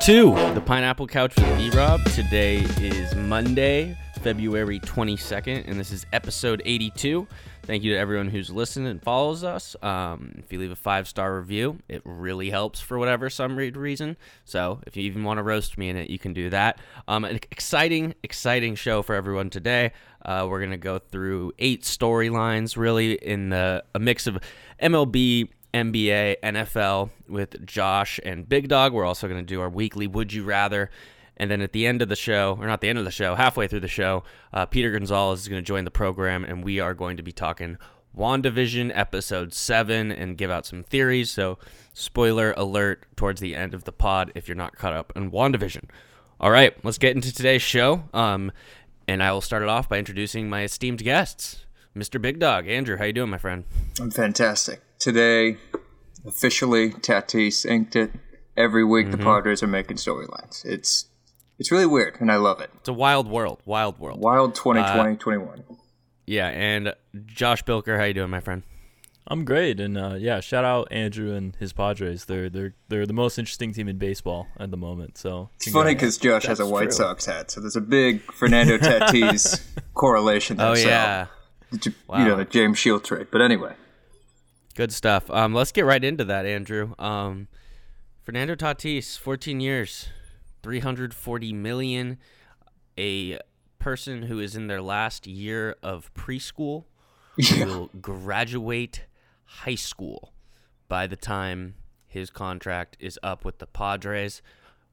to the Pineapple Couch with B Rob. Today is Monday, February 22nd, and this is episode 82. Thank you to everyone who's listened and follows us. Um, if you leave a five star review, it really helps for whatever some reason. So if you even want to roast me in it, you can do that. Um, an exciting, exciting show for everyone today. Uh, we're gonna go through eight storylines, really in the a mix of MLB NBA, NFL with Josh and Big Dog. We're also going to do our weekly Would You Rather. And then at the end of the show, or not the end of the show, halfway through the show, uh, Peter Gonzalez is going to join the program, and we are going to be talking WandaVision episode 7 and give out some theories. So, spoiler alert towards the end of the pod if you're not caught up on WandaVision. All right, let's get into today's show. Um, and I will start it off by introducing my esteemed guests. Mr. Big Dog, Andrew, how you doing, my friend? I'm fantastic. Today, officially, Tatis inked it. Every week, Mm-hmm. the Padres are making storylines. It's it's really weird, and I love it. It's a wild world, wild world. Wild Uh, 2020, 21. Yeah, and Josh Bilker, how you doing, my friend? I'm great, and uh, yeah, shout out Andrew and his Padres. They're they're they're the most interesting team in baseball at the moment. So It's funny because Josh has a White true. Sox hat, so there's a big Fernando Tatis correlation there. Oh so, yeah, you Wow. know, the James Shield trade. But anyway, good stuff. Um, let's get right into that, Andrew. Um, Fernando Tatis, 14 years, 340 million. A person who is in their last year of preschool yeah. will graduate high school by the time his contract is up with the Padres.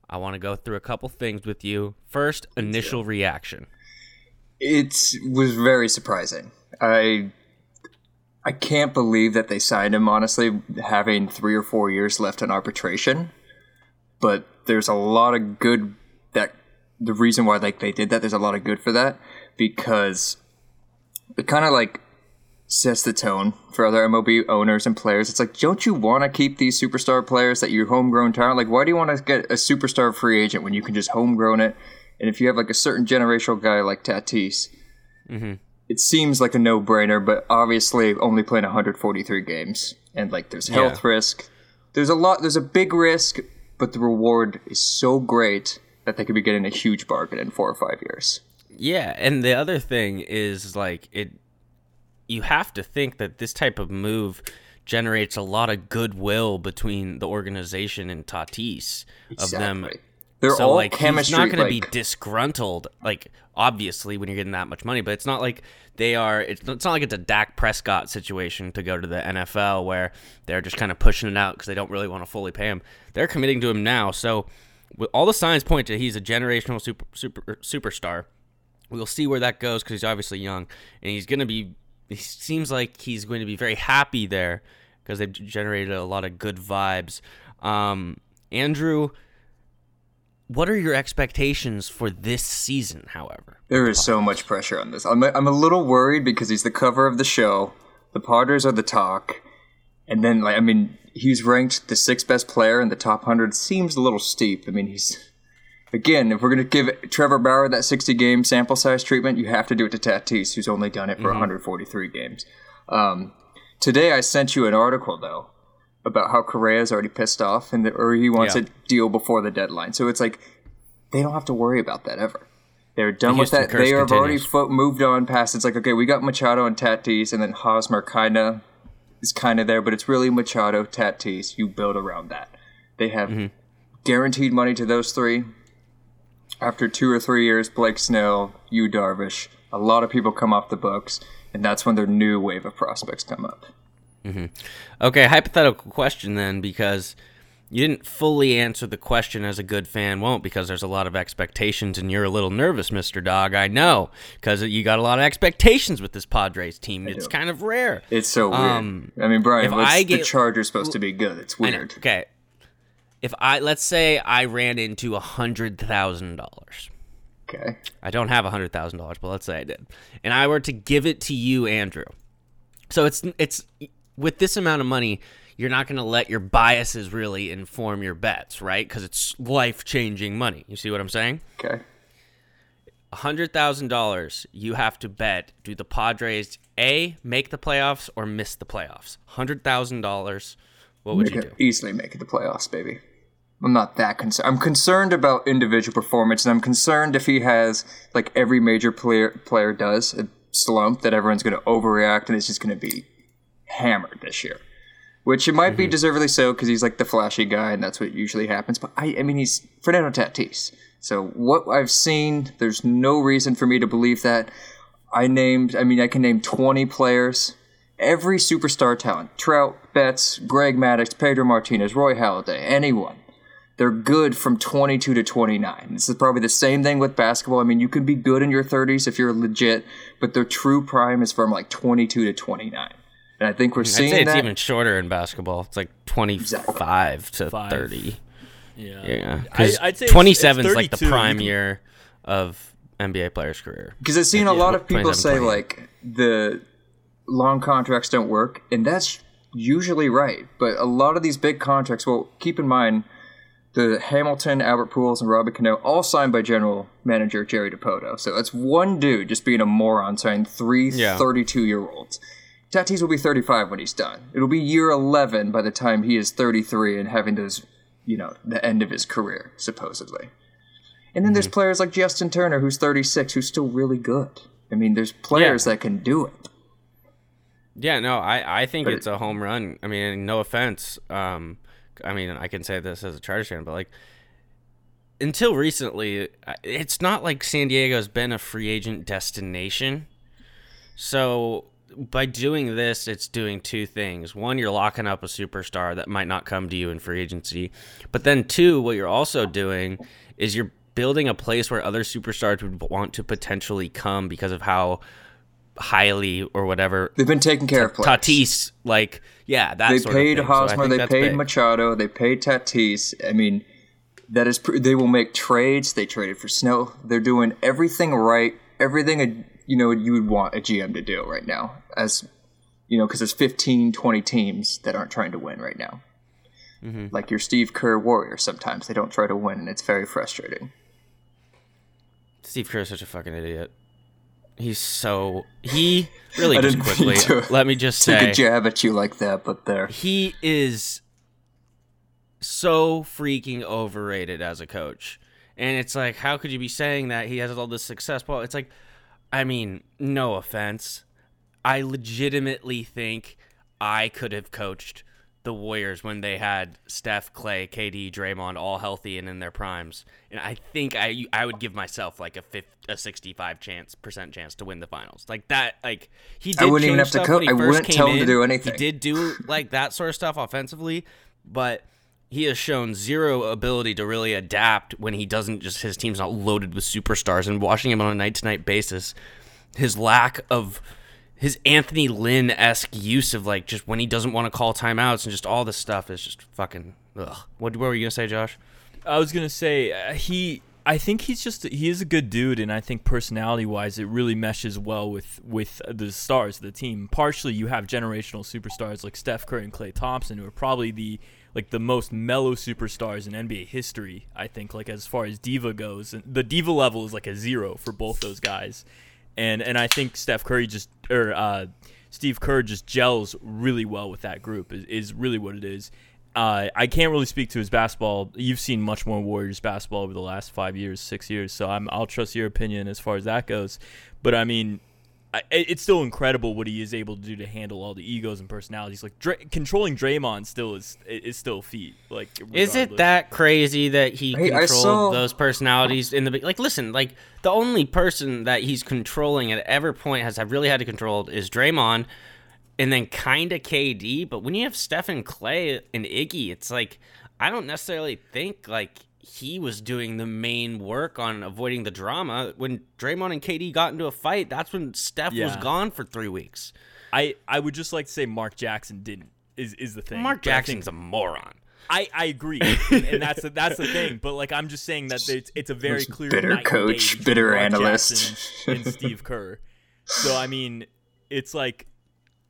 I want to go through a couple things with you. First, initial reaction. it was very surprising. I I can't believe that they signed him. Honestly, having three or four years left in arbitration, but there's a lot of good that the reason why like they did that. There's a lot of good for that because it kind of like sets the tone for other MLB owners and players. It's like, don't you want to keep these superstar players that you're homegrown talent? Like, why do you want to get a superstar free agent when you can just homegrown it? And if you have like a certain generational guy like Tatis, mm-hmm. It seems like a no-brainer. But obviously, only playing 143 games, and like there's health risk. There's a lot. There's a big risk, but the reward is so great that they could be getting a huge bargain in four or five years. Yeah, and the other thing is like it you have to think that this type of move generates a lot of goodwill between the organization and Tatis of them. They're so all like chemistry. he's not going to be disgruntled like obviously when you're getting that much money, but it's not like they are it's, it's not like it's a Dak Prescott situation to go to the NFL where they're just kind of pushing it out because they don't really want to fully pay him. They're committing to him now. So with all the signs point to he's a generational super, super superstar. We'll see where that goes because he's obviously young and he's going to be. He seems like he's going to be very happy there because they've generated a lot of good vibes. Um, Andrew, what are your expectations for this season? However, There is so much pressure on this. I'm a, I'm a little worried because he's the cover of the show. The Padres are the talk, and then like I mean, he's ranked the sixth best player in the top hundred. Seems a little steep. I mean, he's again, if we're gonna give Trevor Bauer that 60 game sample size treatment, you have to do it to Tatis, who's only done it for 143 games. Um, today, I sent you an article though about how Correa's already pissed off and the, or he wants Yeah. a deal before the deadline. So it's like they don't have to worry about that ever. They're done The with that. They have already fo- moved on past. It's like okay, we got Machado and Tatis, and then Hosmer kind of is kind of there, but it's really Machado, Tatis. You build around that. They have Mm-hmm. guaranteed money to those three. After two or three years, Blake Snell, you Darvish, a lot of people come off the books, and that's when their new wave of prospects come up. Okay, hypothetical question then, because you didn't fully answer the question as a good fan won't, because there's a lot of expectations, and you're a little nervous, Mister Dog. I know, because you got a lot of expectations with this Padres team. It's kind of rare. It's so weird. Um, I mean, Brian, if what's I the get- Chargers supposed to be good? It's weird. Okay. If I let's say I ran into a hundred thousand dollars. Okay. I don't have a hundred thousand dollars, but let's say I did, and I were to give it to you, Andrew. So it's it's with this amount of money, you're not going to let your biases really inform your bets, right? Because it's life changing money. You see what I'm saying? Okay. hundred thousand dollars, you have to bet: do the Padres a make the playoffs or miss the playoffs? Hundred thousand dollars. What would Make you do? easily make it the playoffs, baby. I'm not that concerned. I'm concerned about individual performance, and I'm concerned if he has like every major player player does uh, a slump that everyone's going to overreact and it's just going to be hammered this year. Which it might be mm-hmm. deservedly so because he's like the flashy guy, and that's what usually happens. But I, I mean, he's Fernando Tatis. So what I've seen, there's no reason for me to believe that. I named, I mean, I can name 20 players. Every superstar talent Trout, Betts, Greg Maddux, Pedro Martinez, Roy Halladay, anyone. They're good from 22 to 29. This is probably the same thing with basketball. I mean, you can be good in your 30s if you're legit, but their true prime is from like 22 to 29. And I think we're I'd seeing say it's that. even shorter in basketball. It's like 25 to Five. 30. Yeah. Yeah. I, 'Cause I'd say 27 it's is like the prime can- year of NBA player's career. Because I've seen a Yeah, lot of people say 28. like the long contracts don't work, and that's usually right. But a lot of these big contracts, well, keep in mind the Hamilton, Albert Pujols, and Robbie Cano all signed by general manager Jerry Dipoto. So that's one dude just being a moron signing three Yeah. 32 year olds. Tatis will be 35 when he's done. It'll be year 11 by the time he is 33 and having those, you know, the end of his career, supposedly. And then there's players like Justin Turner, who's 36, who's still really good. I mean, there's players that can do it. Yeah, no, I, I think But it's a home run. I mean, no offense. Um, I mean, I can say this as a Chargers fan, but like until recently, it's not like San Diego's been a free agent destination. So by doing this, it's doing two things. One, you're locking up a superstar that might not come to you in free agency. But then two, what you're also doing is you're building a place where other superstars would want to potentially come because of how highly or whatever They've been taking care of players. Tatis, like yeah, that They sort paid. So Hosmer, think they paid big. Machado, they paid Tatis. I mean, that is pr- they will make trades. They traded for Snow. They're doing everything right. Everything a, you know you would want a GM to do right now. As you know, because there's 15, 20 teams that aren't trying to win right now. Mm-hmm. Like your Steve Kerr Warriors, sometimes they don't try to win, and it's very frustrating. Steve Kerr is such a fucking idiot. He's so he really just quickly. to let me just Take say a jab at you like that, but there. he is so freaking overrated as a coach. And it's like, how could you be saying that he has all this success? Well, it's like, I mean, no offense. I legitimately think I could have coached the Warriors when they had Steph, Klay, KD, Draymond all healthy and in their primes. And I think I I would give myself like a 50, a 65 chance percent chance to win the finals. Like that like he did I wouldn't even have to stuff co- when he I wouldn't tell him to do anything. He did do like that sort of stuff offensively, but he has shown zero ability to really adapt when he doesn't just his team's not loaded with superstars and watching him on a night to night basis. His lack of his Anthony Lynn esque use of like just when he doesn't want to call timeouts and just all this stuff is just fucking ugh. What, what were you gonna say, Josh? I was gonna say uh, he. I think he's just he is a good dude, and I think personality wise, it really meshes well with with the stars of the team. Partially, you have generational superstars like Steph Curry and Klay Thompson, who are probably the like the most mellow superstars in NBA history. I think, like as far as diva goes, the diva level is like a zero for both those guys, and and I think Steph Curry just or uh, Steve Kerr just gels really well with that group. Is, is really what it is. Uh, I can't really speak to his basketball. You've seen much more Warriors basketball over the last five years, six years, so I'm, I'll trust your opinion as far as that goes. But I mean, I, it's still incredible what he is able to do to handle all the egos and personalities. Like Dra- controlling Draymond still is is still a feat. Like, Is it that crazy that he Hey, controlled saw- those personalities in the be- like? Listen, like the only person that he's controlling at every point has have really had to control is Draymond, and then kind of KD. But when you have Stephen Klay and Iggy, it's like I don't necessarily think like he was doing the main work on avoiding the drama. When Draymond and KD got into a fight, that's when Steph was gone for three weeks. I I would just like to say Mark Jackson didn't. Is is the thing? Mark But I think- Jackson's a moron. I, I agree, and, and that's the, that's the thing. But like I'm just saying that it's, it's a very clear bitter night and day coach, bitter Mark analyst. Jackson and Steve Kerr. So I mean, it's like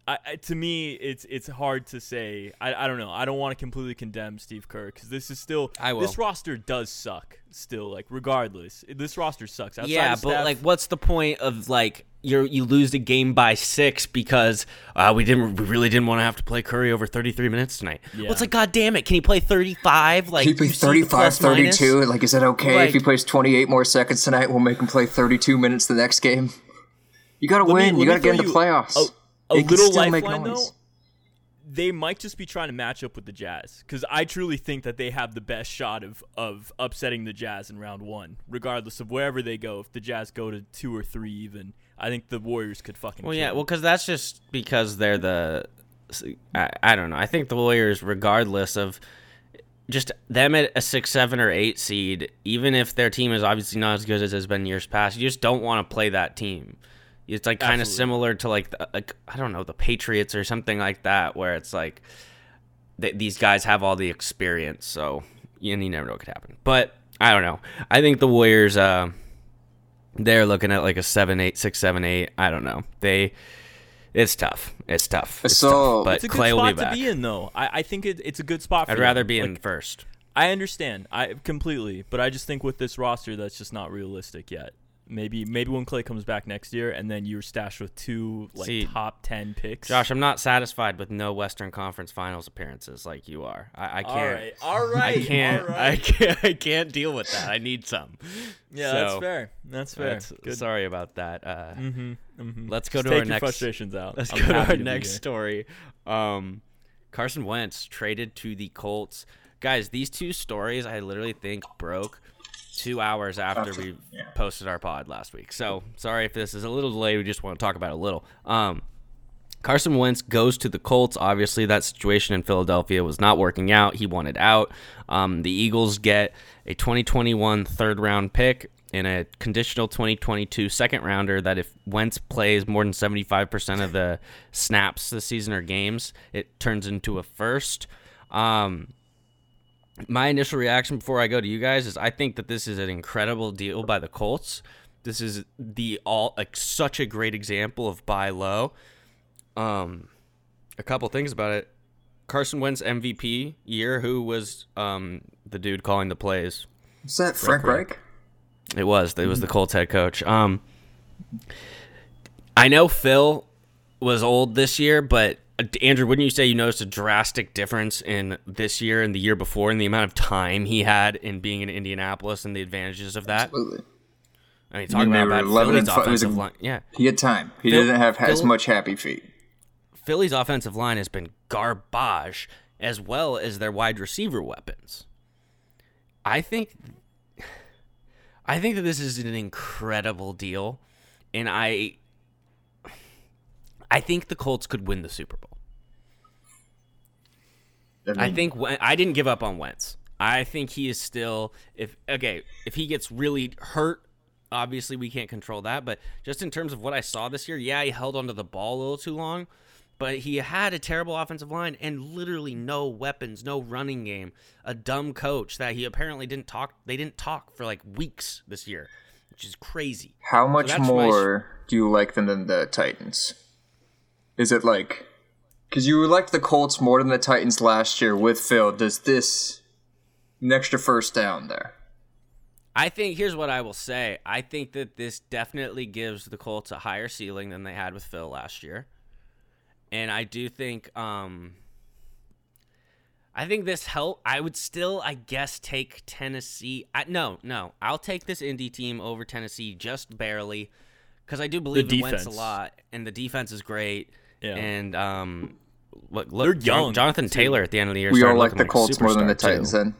I, I, to me, it's it's hard to say. I, I don't know. I don't want to completely condemn Steve Kerr because this is still I will. this roster does suck. Still, like regardless, this roster sucks. Outside yeah, of but Steph- like, what's the point of like you you lose the game by six because uh, we didn't we really didn't want to have to play Curry over 33 minutes tonight? Well, it's Yeah. like, god damn it, can he play 35? Like, he plays you see 35, plus minus? 32. Like, is it okay Like- if he plays 28 more seconds tonight? We'll make him play 32 minutes the next game. You gotta Let win. let you gotta get in the playoffs. A, a It little still make lifeline though. They might just be trying to match up with the Jazz because I truly think that they have the best shot of of upsetting the Jazz in round one, regardless of wherever they go. If the Jazz go to two or three, even I think the Warriors could fucking. Well, kill yeah, them. well, because that's just because they're the. I, I don't know. I think the Warriors, regardless of just them at a six, seven, or eight seed, even if their team is obviously not as good as it has been years past, you just don't want to play that team. It's like kind of similar to like, the, like I don't know the Patriots or something like that, where it's like th- these guys have all the experience, so you, you never know what could happen. But I don't know. I think the Warriors. Uh, they're looking at like a seven, eight, six, seven, eight. I don't know. They, it's tough. It's tough. It's So- tough. But it's a good Klay will be spot to back. be in, though. I, I think it, it's a good spot. For I'd rather them. be in Like, first. I understand, I completely, but I just think with this roster, that's just not realistic yet. Maybe maybe when Klay comes back next year, and then you're stashed with two like See, top ten picks. Josh, I'm not satisfied with no Western Conference Finals appearances like you are. I, I can't. all right, all right, I can't. all I can't. I can't deal with that. I need some. Yeah, that's fair. That's fair. That's- Good. Sorry about that. Uh, Mm-hmm, mm-hmm. Let's go Just to our next- frustrations out. Let's I'm go to our be next story. Um, Carson Wentz traded to the Colts. Guys, these two stories I literally think broke two hours after After- we yeah. posted our pod last week. So sorry if this is a little delayed. We just want to talk about it a little. Um, Carson Wentz goes to the Colts. Obviously, that situation in Philadelphia was not working out. He wanted out. Um, the Eagles get a 2021 third round pick and a conditional 2022 second rounder that if Wentz plays more than 75% of the snaps this season or games, it turns into a first. Um, my initial reaction before I go to you guys is I think that this is an incredible deal by the Colts. This is the all like such a great example of buy low. Um, a couple things about it. Carson Wentz MVP year. Who was um the dude calling the plays? Is that Frank Reich. Reich? It was. It was the Colts head coach. Um, I know Phil was old this year, but Andrew, wouldn't you say you noticed a drastic difference in this year and the year before, in the amount of time he had in being in Indianapolis and the advantages of that? Absolutely. I mean, talking they about bad 11 Philly's and fi- it was offensive line. Yeah, He had time. He Phil- didn't have as much happy feet. Philly's offensive line has been garbage, as well as their wide receiver weapons. I think, I think that this is an incredible deal, and I, I think the Colts could win the Super Bowl. I, I think I didn't give up on Wentz. I think he is still if okay if he gets really hurt. Obviously, we can't control that, but just in terms of what I saw this year, yeah, he held onto the ball a little too long, but he had a terrible offensive line and literally no weapons, no running game, a dumb coach that he apparently didn't talk. They didn't talk for like weeks this year, which is crazy. How much my more do you like them than the Titans? Is it like because you liked the Colts more than the Titans last year with Phil? Does this an extra first down there? I think here's what I will say. I think that this definitely gives the Colts a higher ceiling than they had with Phil last year. And I do think um I think this help I would still I guess take Tennessee. I, no, no. I'll take this Indy team over Tennessee just barely cuz I do believe in Wentz a lot and the defense is great. Yeah. And um look, look They're young, Jonathan. Taylor at the end of the year We all like the Colts a more than the superstar, too. Titans. Then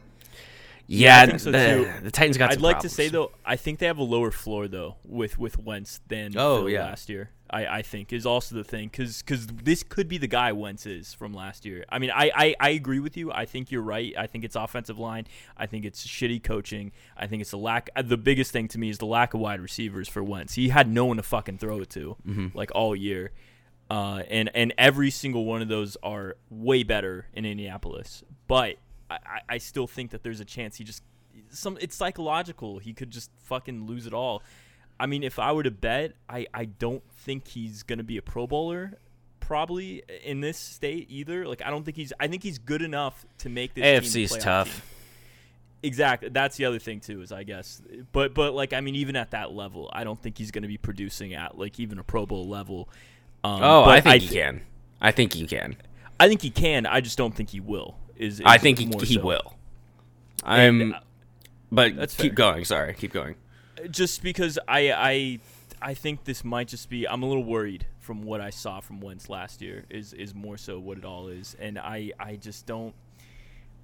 Yeah, I think so, the, the Titans got I'd some like to say though, I think they have a lower floor though with with Wentz than Oh, yeah. last year. I, I think is also the thing because because this could be the guy Wentz is from last year. I mean, I, I I agree with you. I think you're right. I think it's offensive line. I think it's shitty coaching. I think it's the lack. uh, The biggest thing to me is the lack of wide receivers for Wentz. He had no one to fucking throw it to Mm-hmm. like all year. Uh, and and every single one of those are way better in Indianapolis. But I, I- still think that there's a chance he just some it's psychological. He could just fucking lose it all. I mean, if I were to bet, I, I don't think he's gonna be a Pro Bowler. probably in this state either. Like I don't think he's. I think he's good enough to make this. AFC's tough. team. Exactly. That's the other thing too. Is I guess, but but like I mean, even at that level, I don't think he's going to be producing at like even a Pro Bowl level. Um, Oh, I think he th- can. I think he can. I think he can. I just don't think he will. Is, I think he, he so. will. I'm. uh, But that's keep fair. going. Sorry, keep going. just because I I I think this might just be I'm a little worried from what I saw from Wentz last year is is more so what it all is and I I just don't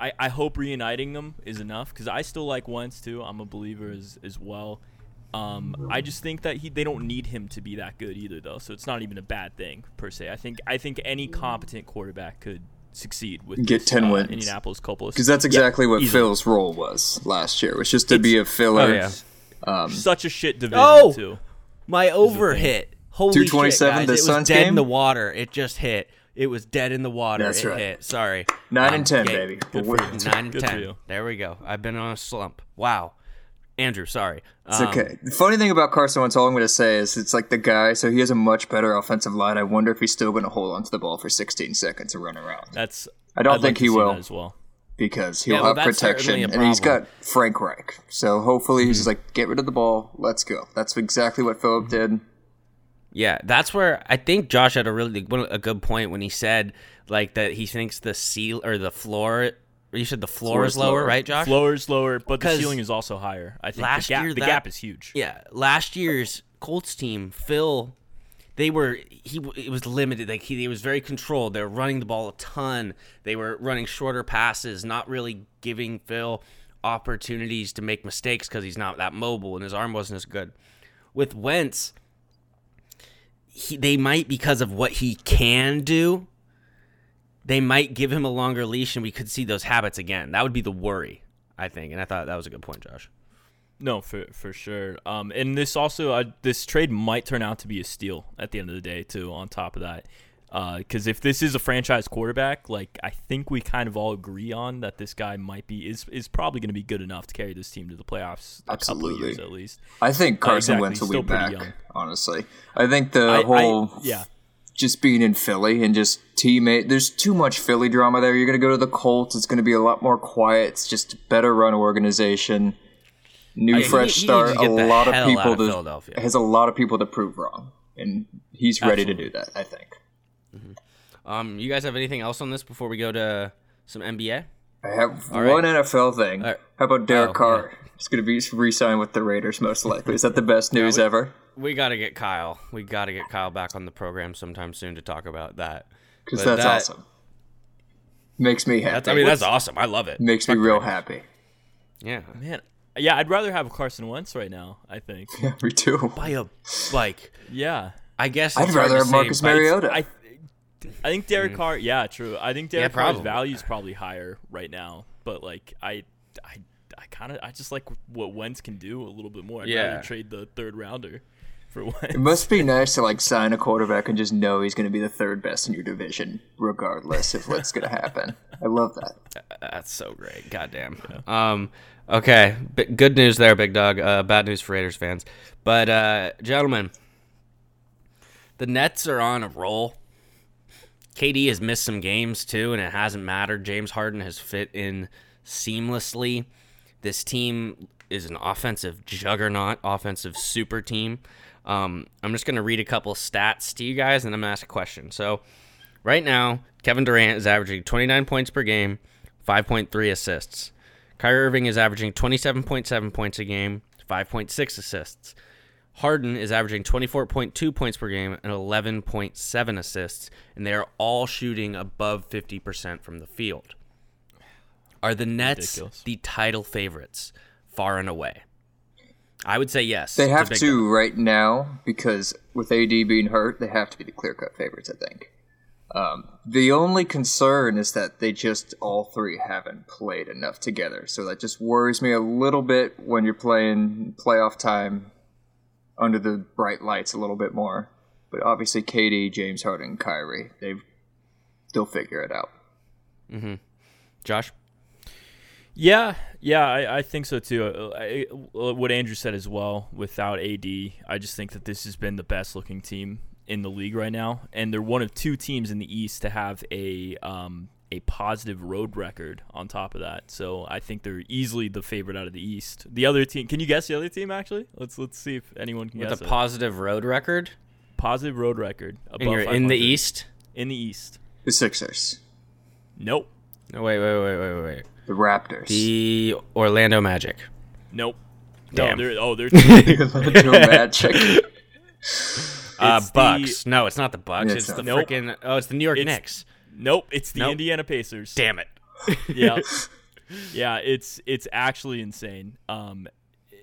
I, I hope reuniting them is enough because I still like Wentz too I'm a believer as as well um, I just think that he they don't need him to be that good either though so it's not even a bad thing per se I think I think any competent quarterback could succeed with Get this, 10 uh, wins. Indianapolis Colts Because that's exactly what easily. Phil's role was last year, was just to be a Oh filler. yeah. such a shit division Oh! too My over hit. Holy 227 shit, the guys. It Suns was dead in game? the water. It just hit. It was dead in the water. That's it right. hit. Sorry. Nine Um, and ten, okay. baby. Good for you. Nine and Good for ten. you. There we go. I've been on a slump. Wow. Andrew, sorry. It's Um, okay. The funny thing about Carson Wentz, all I'm going to say is it's like the guy, so he has a much better offensive line. I wonder if he's still going to hold onto the ball for 16 seconds and run around. That's I don't I'd think like he will. as well. because he'll Yeah, well, have protection, and he's got Frank Reich. So hopefully Mm-hmm. he's just like, get rid of the ball, let's go. That's exactly what Philip did. Yeah, that's where I think Josh had a really a good point when he said like that he thinks the seal or the floor. You said the floor, Floor is lower, lower. right, Josh? Floor is lower, but the ceiling is also higher. I think last the gap, year the that- gap is huge. Yeah, last year's Colts team, Phil, they were he it was limited. Like he, he was very controlled. They were running the ball a ton. They were running shorter passes, not really giving Phil opportunities to make mistakes because he's not that mobile and his arm wasn't as good. With Wentz, he, they might because of what he can do. They might give him a longer leash, and we could see those habits again. That would be the worry, I think. And I thought that was a good point, Josh. No, for for sure. Um, and this also uh, this trade might turn out to be a steal at the end of the day too. On top of that, because if this is a franchise quarterback, like I think we kind of all agree on that this guy might be is is probably going to be good enough to carry this team to the playoffs a couple of Absolutely. years at least. I think Carson exactly. Wentz will Still be pretty back, young. honestly. I think the I- I- whole yeah. Just being in Philly and just teammate. There's too much Philly drama there. You're gonna go to the Colts. It's gonna be a lot more quiet. It's just a better run organization. New he- fresh he start. to get A lot of people of to has a lot of people to prove wrong, and he's ready to do that. I think. Um, you guys have anything else on this before we go to some NBA? I have All right. one NFL thing. Right. How about Derek Oh, Carr? He's going to be re-signed with the Raiders most likely. Is that the best news ever? We got to get Kyle. We got to get Kyle back on the program sometime soon to talk about that. Because that's that- awesome. Makes me happy. That's, I mean, that's awesome. I love it. Makes me Fuck the real Raiders. happy. Yeah. Man, yeah, I'd rather have Carson Wentz right now. I think. Yeah, me too. By a like, Yeah. I guess I'd rather to have Marcus but it's- Mariota. I, I think Derek mm. Carr. Yeah, true. I think Derek Carr's probably. value is probably higher right now. But like, I, I, I kind of, I just like what Wentz can do a little bit more. I'd Yeah. rather trade the third rounder for It must be nice to like sign a quarterback and just know he's going to be the third best in your division, regardless of what's going to happen. I love that. That's so great. Goddamn. Um. Okay. B- good news there, big dog. Uh, bad news for Raiders fans. But uh, gentlemen, the Nets are on a roll. KD has missed some games too, and it hasn't mattered. James Harden has fit in seamlessly. This team is an offensive juggernaut, offensive super team. Um, I'm just going to read a couple stats to you guys, and I'm going to ask a question. So, right now, Kevin Durant is averaging 29 points per game, 5.3 assists. Kyrie Irving is averaging 27.7 points a game, 5.6 assists. Harden is averaging 24.2 points per game and 11.7 assists, and they are all shooting above 50% from the field. Are the Nets Ridiculous. the title favorites far and away? I would say yes. They have to right now because with AD being hurt, they have to be the clear cut favorites. I think. Um, the only concern is that they just all three haven't played enough together, so that just worries me a little bit when you're playing playoff time under the bright lights a little bit more. But obviously, KD, James Harden, Kyrie, they they'll figure it out. Josh? Yeah, yeah, I, I think so too. Uh, I, what Andrew said as well. Without AD, I just think that this has been the best looking team in the league right now, and they're one of two teams in the East to have a um, a positive road record on top of that. So I think they're easily the favorite out of the East. The other team, can you guess the other team? Actually, let's let's see if anyone can With guess With a it. positive road record, positive road record. and above you're in the East. In the East. The Sixers, Nope. No, wait, wait, wait, wait, wait, wait. The Raptors, The Orlando Magic. Nope. Damn. No, they're oh they're Orlando Magic. Uh, It's the- Bucks. No, it's not the Bucks. Yeah, It's, it's the not. Nope. freaking. Oh, it's the New York It's- Knicks. Nope, it's the Nope. Indiana Pacers. Damn it. yeah yeah it's it's actually insane um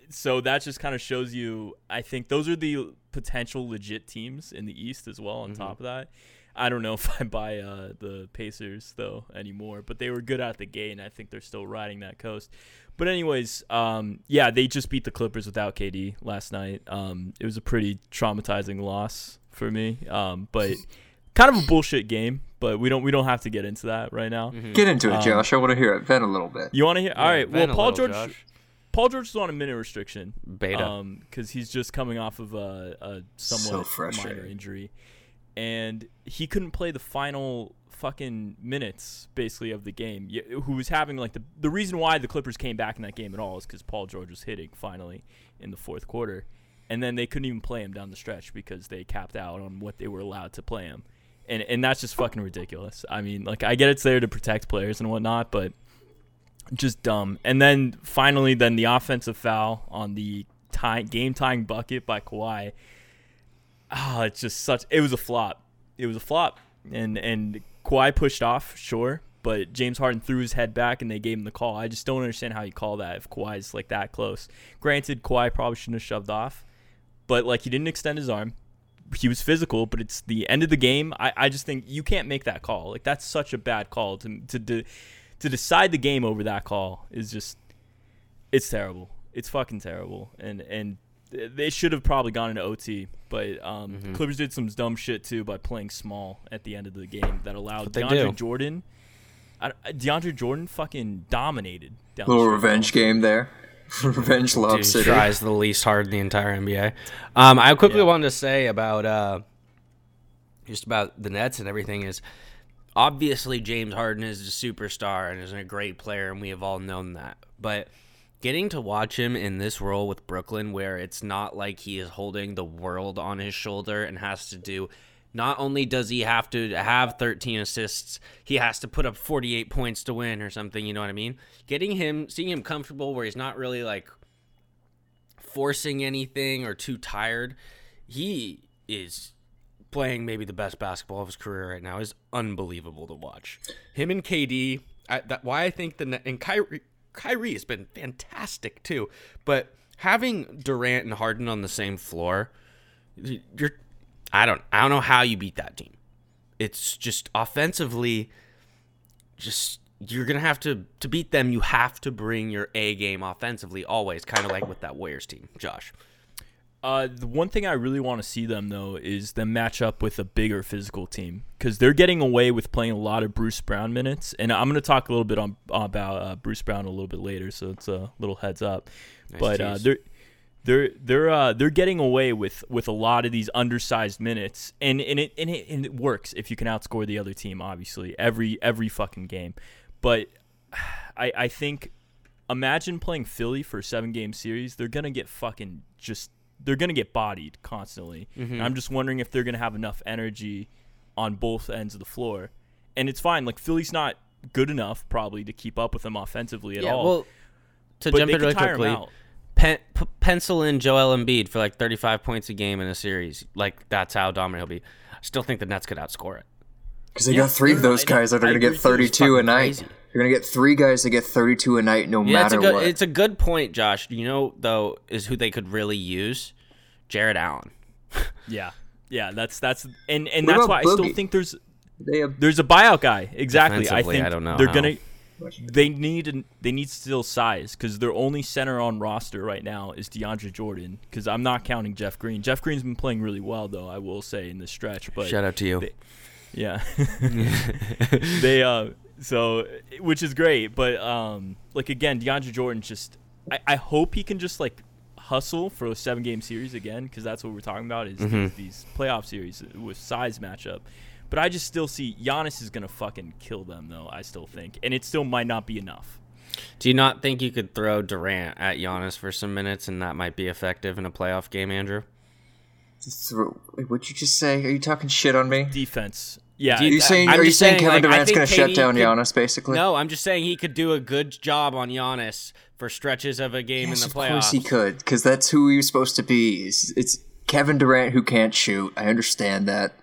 so that just kind of shows you i think those are the potential legit teams in the east as well on top of that i don't know if i buy uh the pacers though anymore but they were good out the gate and i think they're still riding that coast but anyways um yeah they just beat the clippers without kd last night um it was a pretty traumatizing loss for me um but kind of a bullshit game but we don't we don't have to get into that right now Get into it, Um, Josh. I want to hear it. Vent a little bit. you want to hear? All right. Well, Paul little, George. Josh. Paul George is on a minute restriction. Beta. Um, because he's just coming off of a, a somewhat minor frustrating. injury, and he couldn't play the final fucking minutes basically of the game. Who was having like the the reason why the Clippers came back in that game at all is because Paul George was hitting finally in the fourth quarter, and then they couldn't even play him down the stretch because they capped out on what they were allowed to play him. And, and that's just fucking ridiculous. I mean, like I get it's there to protect players and whatnot, but just dumb. And then finally, then the offensive foul on the tie, game tying bucket by Kawhi. Ah, it's just such. It was a flop. It was a flop, and and Kawhi pushed off, sure, but James Harden threw his head back and they gave him the call. I just don't understand how you call that if Kawhi's like that close. Granted, Kawhi probably shouldn't have shoved off, but like he didn't extend his arm. He was physical, but it's the end of the game. I, I just think you can't make that call. Like that's such a bad call to to to, to decide the game over that call is just it's terrible. It's fucking terrible. And and they should have probably gone into OT, but um, Mm-hmm. Clippers did some dumb shit too by playing small at the end of the game that allowed DeAndre do. Jordan. I, DeAndre Jordan fucking dominated. Down little the stretch. revenge game there. revenge Lob Dude, City. tries the least hard in the entire NBA. Um, I quickly Yeah. wanted to say about uh, just about the Nets and everything is obviously James Harden is a superstar and is a great player, and we have all known that. But getting to watch him in this role with Brooklyn, where it's not like he is holding the world on his shoulder and has to do. Not only does he have to have 13 assists, he has to put up 48 points to win or something. You know what I mean? Getting him, seeing him comfortable where he's not really like forcing anything or too tired. He is playing maybe the best basketball of his career right now. is unbelievable to watch. Him and KD. I, that why I think the and Kyrie Kyrie has been fantastic too. But having Durant and Harden on the same floor, you're I don't I don't know how you beat that team. It's just offensively just you're gonna have to to beat them. You have to bring your A game offensively always, kind of like with that Warriors team, Josh. Uh, the one thing I really want to see them though is them match up with a bigger physical team because they're getting away with playing a lot of Bruce Brown minutes, and I'm going to talk a little bit on about uh, Bruce Brown a little bit later, so it's a little heads up. Nice but uh, they're they're they're uh, they're getting away with with a lot of these undersized minutes, and and it and it, and it works if you can outscore the other team, obviously every every fucking game. But I I think imagine playing Philly for a seven game series. They're gonna get fucking just they're gonna get bodied constantly. Mm-hmm. And I'm just wondering if they're gonna have enough energy on both ends of the floor. And it's fine. Like Philly's not good enough probably to keep up with them offensively at yeah, all. well, to but jump they in could really quickly, pen, p- pencil in Joel Embiid for like 35 points a game in a series. Like that's how dominant he'll be. I still think the Nets could outscore it. Because they Yeah, got three of no, no, those guys that are going to get 32 a night. crazy. You're going to get three guys that get 32 a night no Yeah, it's a matter good what. it's a good point, Josh. You know though is who they could really use, Jarrett Allen. Yeah. Yeah, that's that's and and What that's about why I still think there's They have there's a buyout guy. Exactly. I think I don't know they're how. gonna they need an, they need still size because their only center on roster right now is DeAndre Jordan. Because I'm not counting Jeff Green. Jeff Green's been playing really well though. I will say in this stretch. But Shout out to you. they- yeah, they uh so which is great. But um like again, DeAndre Jordan just I, I hope he can just like hustle for a seven game series again because that's what we're talking about is Mm-hmm. these, these playoff series with size matchup. But I just still see Giannis is gonna fucking kill them though. I still think, and it still might not be enough. Do you not think you could throw Durant at Giannis for some minutes and that might be effective in a playoff game, Andrew? Throw- Wait, what'd you just say? Are you talking shit on me? Defense, yeah. Are you saying? I'm are you saying saying, Kevin like, Durant's going to shut down could- Giannis, basically? No, I'm just saying he could do a good job on Giannis for stretches of a game Yes, in the playoffs. course he could, because that's who he was supposed to be. It's, it's Kevin Durant who can't shoot. I understand that.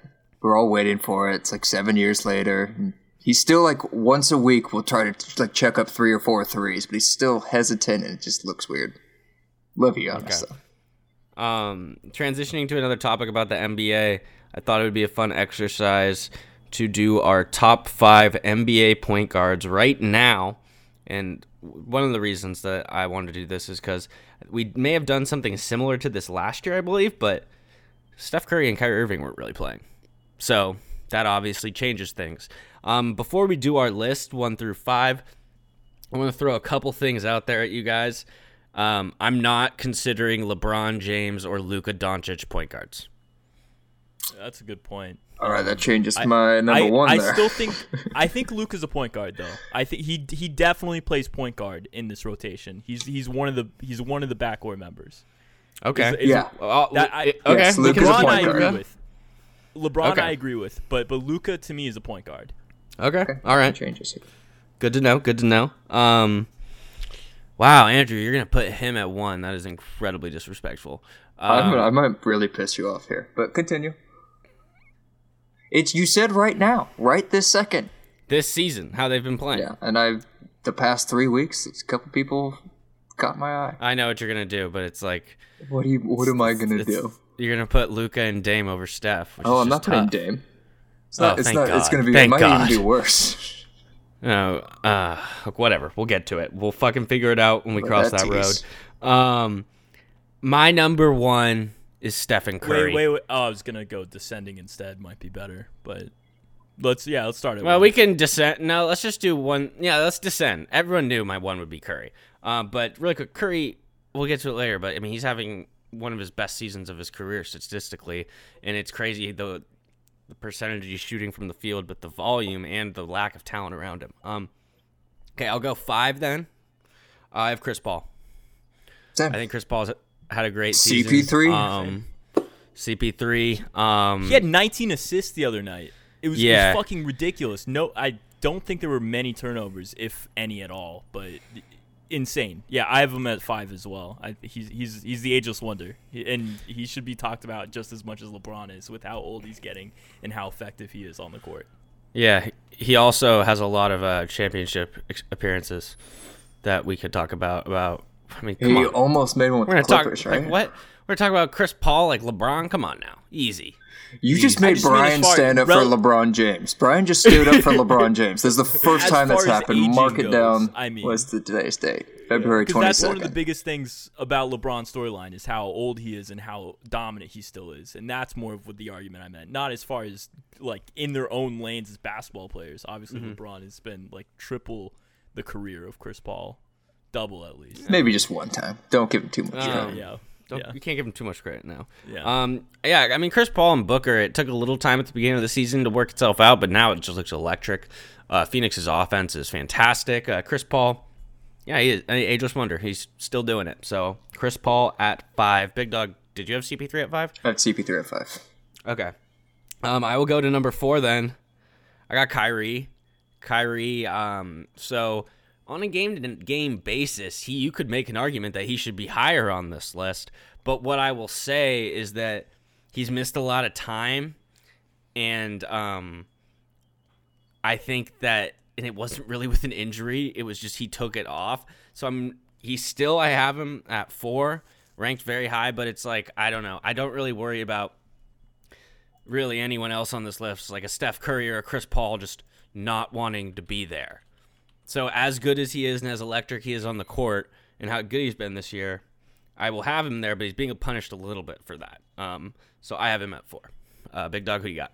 We're all waiting for it. It's like seven years later. He's still like once a week will try to like check up three or four threes, but he's still hesitant and it just looks weird. Love you, Giannis. Okay. Um, transitioning to another topic about the NBA, I thought it would be a fun exercise to do our top five NBA point guards right now. And one of the reasons that I wanted to do this is because we may have done something similar to this last year, I believe, but Steph Curry and Kyrie Irving weren't really playing. So that obviously changes things. Um, before we do our list, one through five, I want to throw a couple things out there at you guys. Um, I'm not considering LeBron James or Luka Doncic point guards. That's a good point. All right, that changes my number I, one I there. still think I think Luka's a point guard though. I think he he definitely plays point guard in this rotation. He's he's one of the he's one of the backcourt members. Okay. Is- is- Yeah. Uh, That- I- okay. Yes, we Luka's a LeBron point I guard. agree with. LeBron Okay. I agree with, but but Luka to me is a point guard. Okay. All right. changes here. Good to know. Good to know. Um, wow, Andrew, you're gonna put him at one. That is incredibly disrespectful. I'm, Um, I might really piss you off here, but continue. It's you said right now, right this second. this season, how they've been playing. Yeah, and I the past three weeks, a couple people caught my eye. I know what you're gonna do, but it's like What do you? What am I gonna do? you're gonna put Luka and Dame over Steph. Oh, I'm not putting tough. Dame. It's Oh, not. it's thank not. It's gonna be. Thank it might God. even be worse. No, uh, whatever. We'll get to it. We'll fucking figure it out when we Let cross that that road. Um, my number one is Stephen Curry. Wait, wait, wait. Oh, I was gonna go descending instead. Might be better, but let's yeah, let's start it. Well, we can descend. No, let's just do one. Yeah, let's descend. Everyone knew my one would be Curry. Um, but really quick, Curry. We'll get to it later. But I mean, he's having one of his best seasons of his career statistically, and it's crazy the the percentage he's shooting from the field, but the volume and the lack of talent around him. Um, okay, I'll go five then. I have Chris Paul. Same. I think Chris Paul's had a great season. CP3? Um, CP3. Um, He had 19 assists the other night. It was, it Yeah. was fucking ridiculous. No, I don't think there were many turnovers, if any at all. But insane. Yeah, I have him at five as well. I, he's he's he's the ageless wonder, and he should be talked about just as much as LeBron is with how old he's getting and how effective he is on the court. Yeah, he- he also has a lot of uh, championship ex- appearances that we could talk about. About, I mean, come He on, almost made one with we're the gonna talk Clippers, right? like what? We're talking about Chris Paul, like LeBron. Come on now, easy. You just made just Brian far- stand up rel- for LeBron James. Brian just stood up for LeBron James. This is the first As time that's happened. aging Mark it goes, down. I mean- was the today's date, February Because twenty that's one of the biggest things about LeBron's storyline is how old he is and how dominant he still is, and that's more of what the argument I meant. Not as far as like in their own lanes as basketball players. Obviously, Mm-hmm. LeBron has been like triple the career of Chris Paul, double at least. Maybe just one time. Don't give him too much. Um, credit. yeah, Don't, yeah. You can't give him too much credit now. Yeah. Um. Yeah. I mean, Chris Paul and Booker. It took a little time at the beginning of the season to work itself out, but now it just looks electric. Uh, Phoenix's offense is fantastic. Uh, Chris Paul. Yeah, he is an ageless wonder. He's still doing it. So Chris Paul at five. Big dog. Did you have CP3 at five? I have CP3 at five. Okay. Um, I will go to number four then. I got Kyrie. Kyrie. Um, so on a game to game basis, he you could make an argument that he should be higher on this list. But what I will say is that he's missed a lot of time, and um, I think that and it wasn't really with an injury. It was just he took it off. So I'm he's still I have him at four, ranked very high. But it's like I don't know. I don't really worry about really anyone else on this list, like a Steph Curry or a Chris Paul, just not wanting to be there. So as good as he is and as electric he is on the court, and how good he's been this year, I will have him there, but he's being punished a little bit for that. Um, so I have him at four. Uh, Big dog, who you got?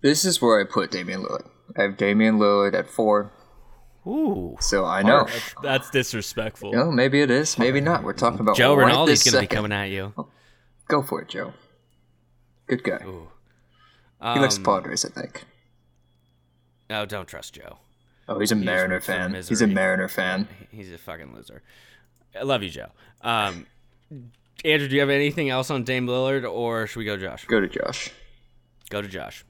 This is where I put Damian Lillard. I have Damian Lillard at four. Ooh. So I know. Harsh. That's disrespectful. You know, maybe it is, maybe not. We're talking about Joe right Rinaldi's gonna be coming at you. Go for it, Joe. Good guy. Ooh. He likes Um, Padres, I think. Oh, don't trust Joe. Oh, he's a just Mariner fan. He's a. Mariner fan. He's a fucking loser. I love you, Joe. Um, Andrew, do you have anything else on Dame Lillard, or should we go, Josh? Go to Josh. Go to Josh.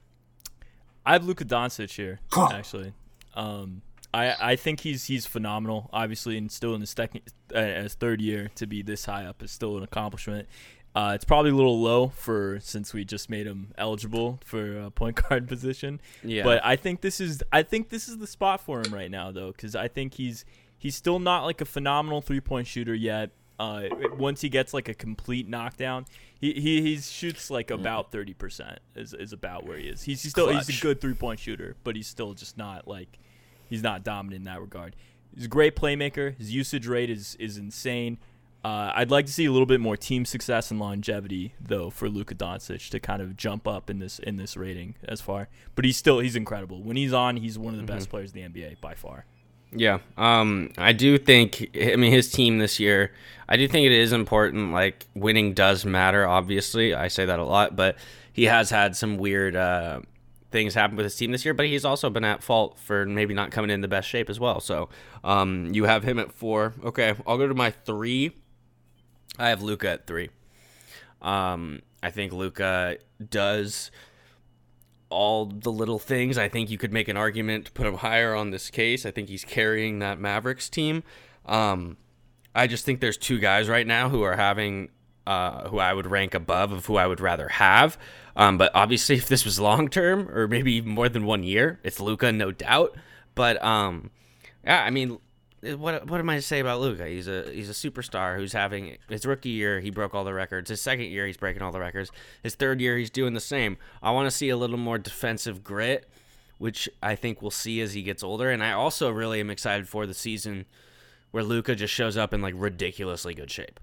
I have Luka Doncic here, actually. Um, I I think he's he's phenomenal. Obviously, and still in his second, uh, his third year to be this high up is still an accomplishment. Uh, it's probably a little low for since we just made him eligible for a point guard position. Yeah. But I think this is I think this is the spot for him right now though, because I think he's he's still not like a phenomenal three point shooter yet. Uh, once he gets like a complete knockdown, he he, he shoots like about thirty percent is, is about where he is. He's, he's still he's a good three point shooter, but he's still just not like he's not dominant in that regard. He's a great playmaker. His usage rate is is insane. Uh, I'd like to see a little bit more team success and longevity though for Luka Doncic to kind of jump up in this in this rating as far. But he's still he's incredible. When he's on, he's one of the best players in the NBA by far. Yeah. Um, I do think. I mean, his team this year. I do think it is important. Like winning does matter. Obviously, I say that a lot, but he has had some weird uh, things happen with his team this year. But he's also been at fault for maybe not coming in the best shape as well. So, um, you have him at four. Okay, I'll go to my three. I have Luka at three. Um, I think Luka does all the little things. I think you could make an argument to put him higher on this case. I think he's carrying that Mavericks team. Um, I just think there's two guys right now who are having uh, who I would rank above of who I would rather have. Um, but obviously, if this was long term or maybe even more than one year, it's Luka, no doubt. But um, yeah, I mean, Uh, what what am I to say about Luka? He's a he's a superstar who's having his rookie year. He broke all the records. His second year, he's breaking all the records. His third year, he's doing the same. I want to see a little more defensive grit, which I think we'll see as he gets older. And I also really am excited for the season where Luka just shows up in like ridiculously good shape.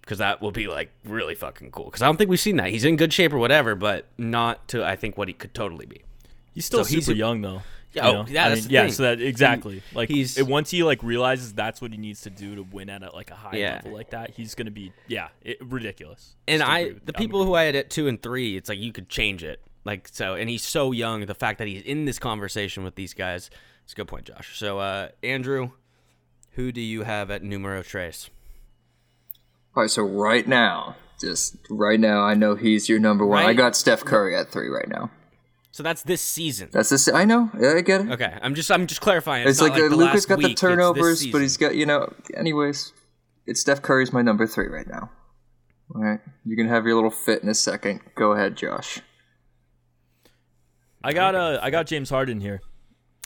Because that will be like really fucking cool. Because I don't think we've seen that. He's in good shape or whatever, but not to I think what he could totally be. He's still So he's super a- young though. Yeah, you oh, know? yeah, I that's mean, the yeah. thing. So that exactly like he's- it, once he like realizes that's what he needs to do to win at a, like a high Yeah. level like that, he's gonna be yeah it, ridiculous. And Just I, agree the I'm people agree. who I had at two and three, it's like you could change it. Like so, and he's so young. The fact that he's in this conversation with these guys, it's a good point, Josh. So, uh, Andrew, who do you have at numero tres? All right, so right now, just right now, I know he's your number one. I got Steph Curry at three right now. So that's this season. That's this. I know. I get it. Okay, I'm just I'm just clarifying. It's, not like, uh, the Luka's last got week, the turnovers, but he's got you know. Anyways, it's Steph Curry's my number three right now. All right, you can have your little fit in a second. Go ahead, Josh. I got uh I got James Harden here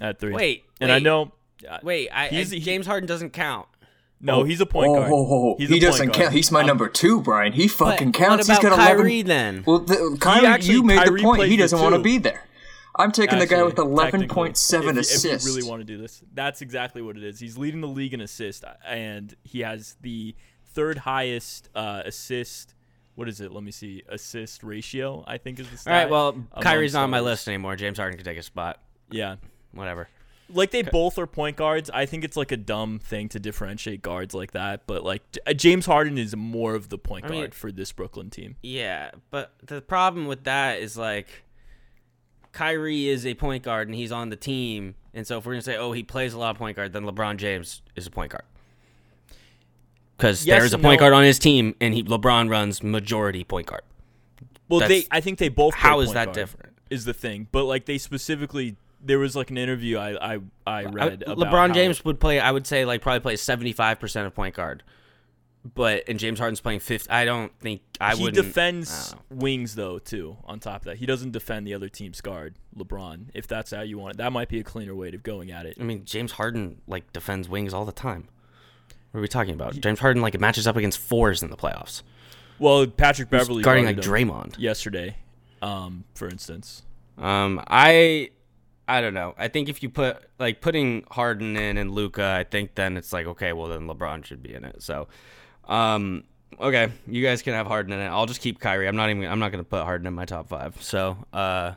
at three. Wait, and I know uh, Wait, I, He's- I- James Harden doesn't count. No he's a point oh, guard. oh, oh, He's he a doesn't guard. count. He's my Um, number two, Brian. He fucking But counts. What about He's got Kyrie eleven. then? Well, the, Kyrie, actually- you made Kyrie the point. He doesn't want to be there. I'm taking the guy with eleven technically, point seven if, assists. If you really want to do this, that's exactly what it is. He's leading the league in assists, and he has the third highest uh, assist. What is it? Let me see. Assist ratio, I think is the All stat. right, well, among Kyrie's not on my list anymore. James Harden can take a spot. Yeah, Whatever. Like they both are point guards. I think it's like a dumb thing to differentiate guards like that, but like James Harden is more of the point I mean- guard for this Brooklyn team. Yeah, but the problem with that is like Kyrie is a point guard and he's on the team, and so if we're gonna say, oh, he plays a lot of point guard, then LeBron James is a point guard because Yes there's a point no. guard on his team, and he LeBron runs majority point guard. Well, they I think they both. How is that guard, different? Is the thing, but like they specifically, there was like an interview I I, I read. I- about LeBron James would play. I would say like probably play seventy five percent of point guard, but and James Harden's playing fifty. I don't think I would. he defends wings though too. On top of that, he doesn't defend the other team's guard. LeBron, if that's how you want it, that might be a cleaner way of going at it. I mean, James Harden like defends wings all the time. What are we talking about? James Harden like matches up against fours in the playoffs. Well, Patrick Beverley guarding like Draymond. yesterday, um, for instance. Um, I, I don't know. I think if you put like putting Harden in and Luka, I think then it's like okay, well then LeBron should be in it. So, um, okay, you guys can have Harden in it. I'll just keep Kyrie. I'm not even. I'm not gonna put Harden in my top five. So, uh,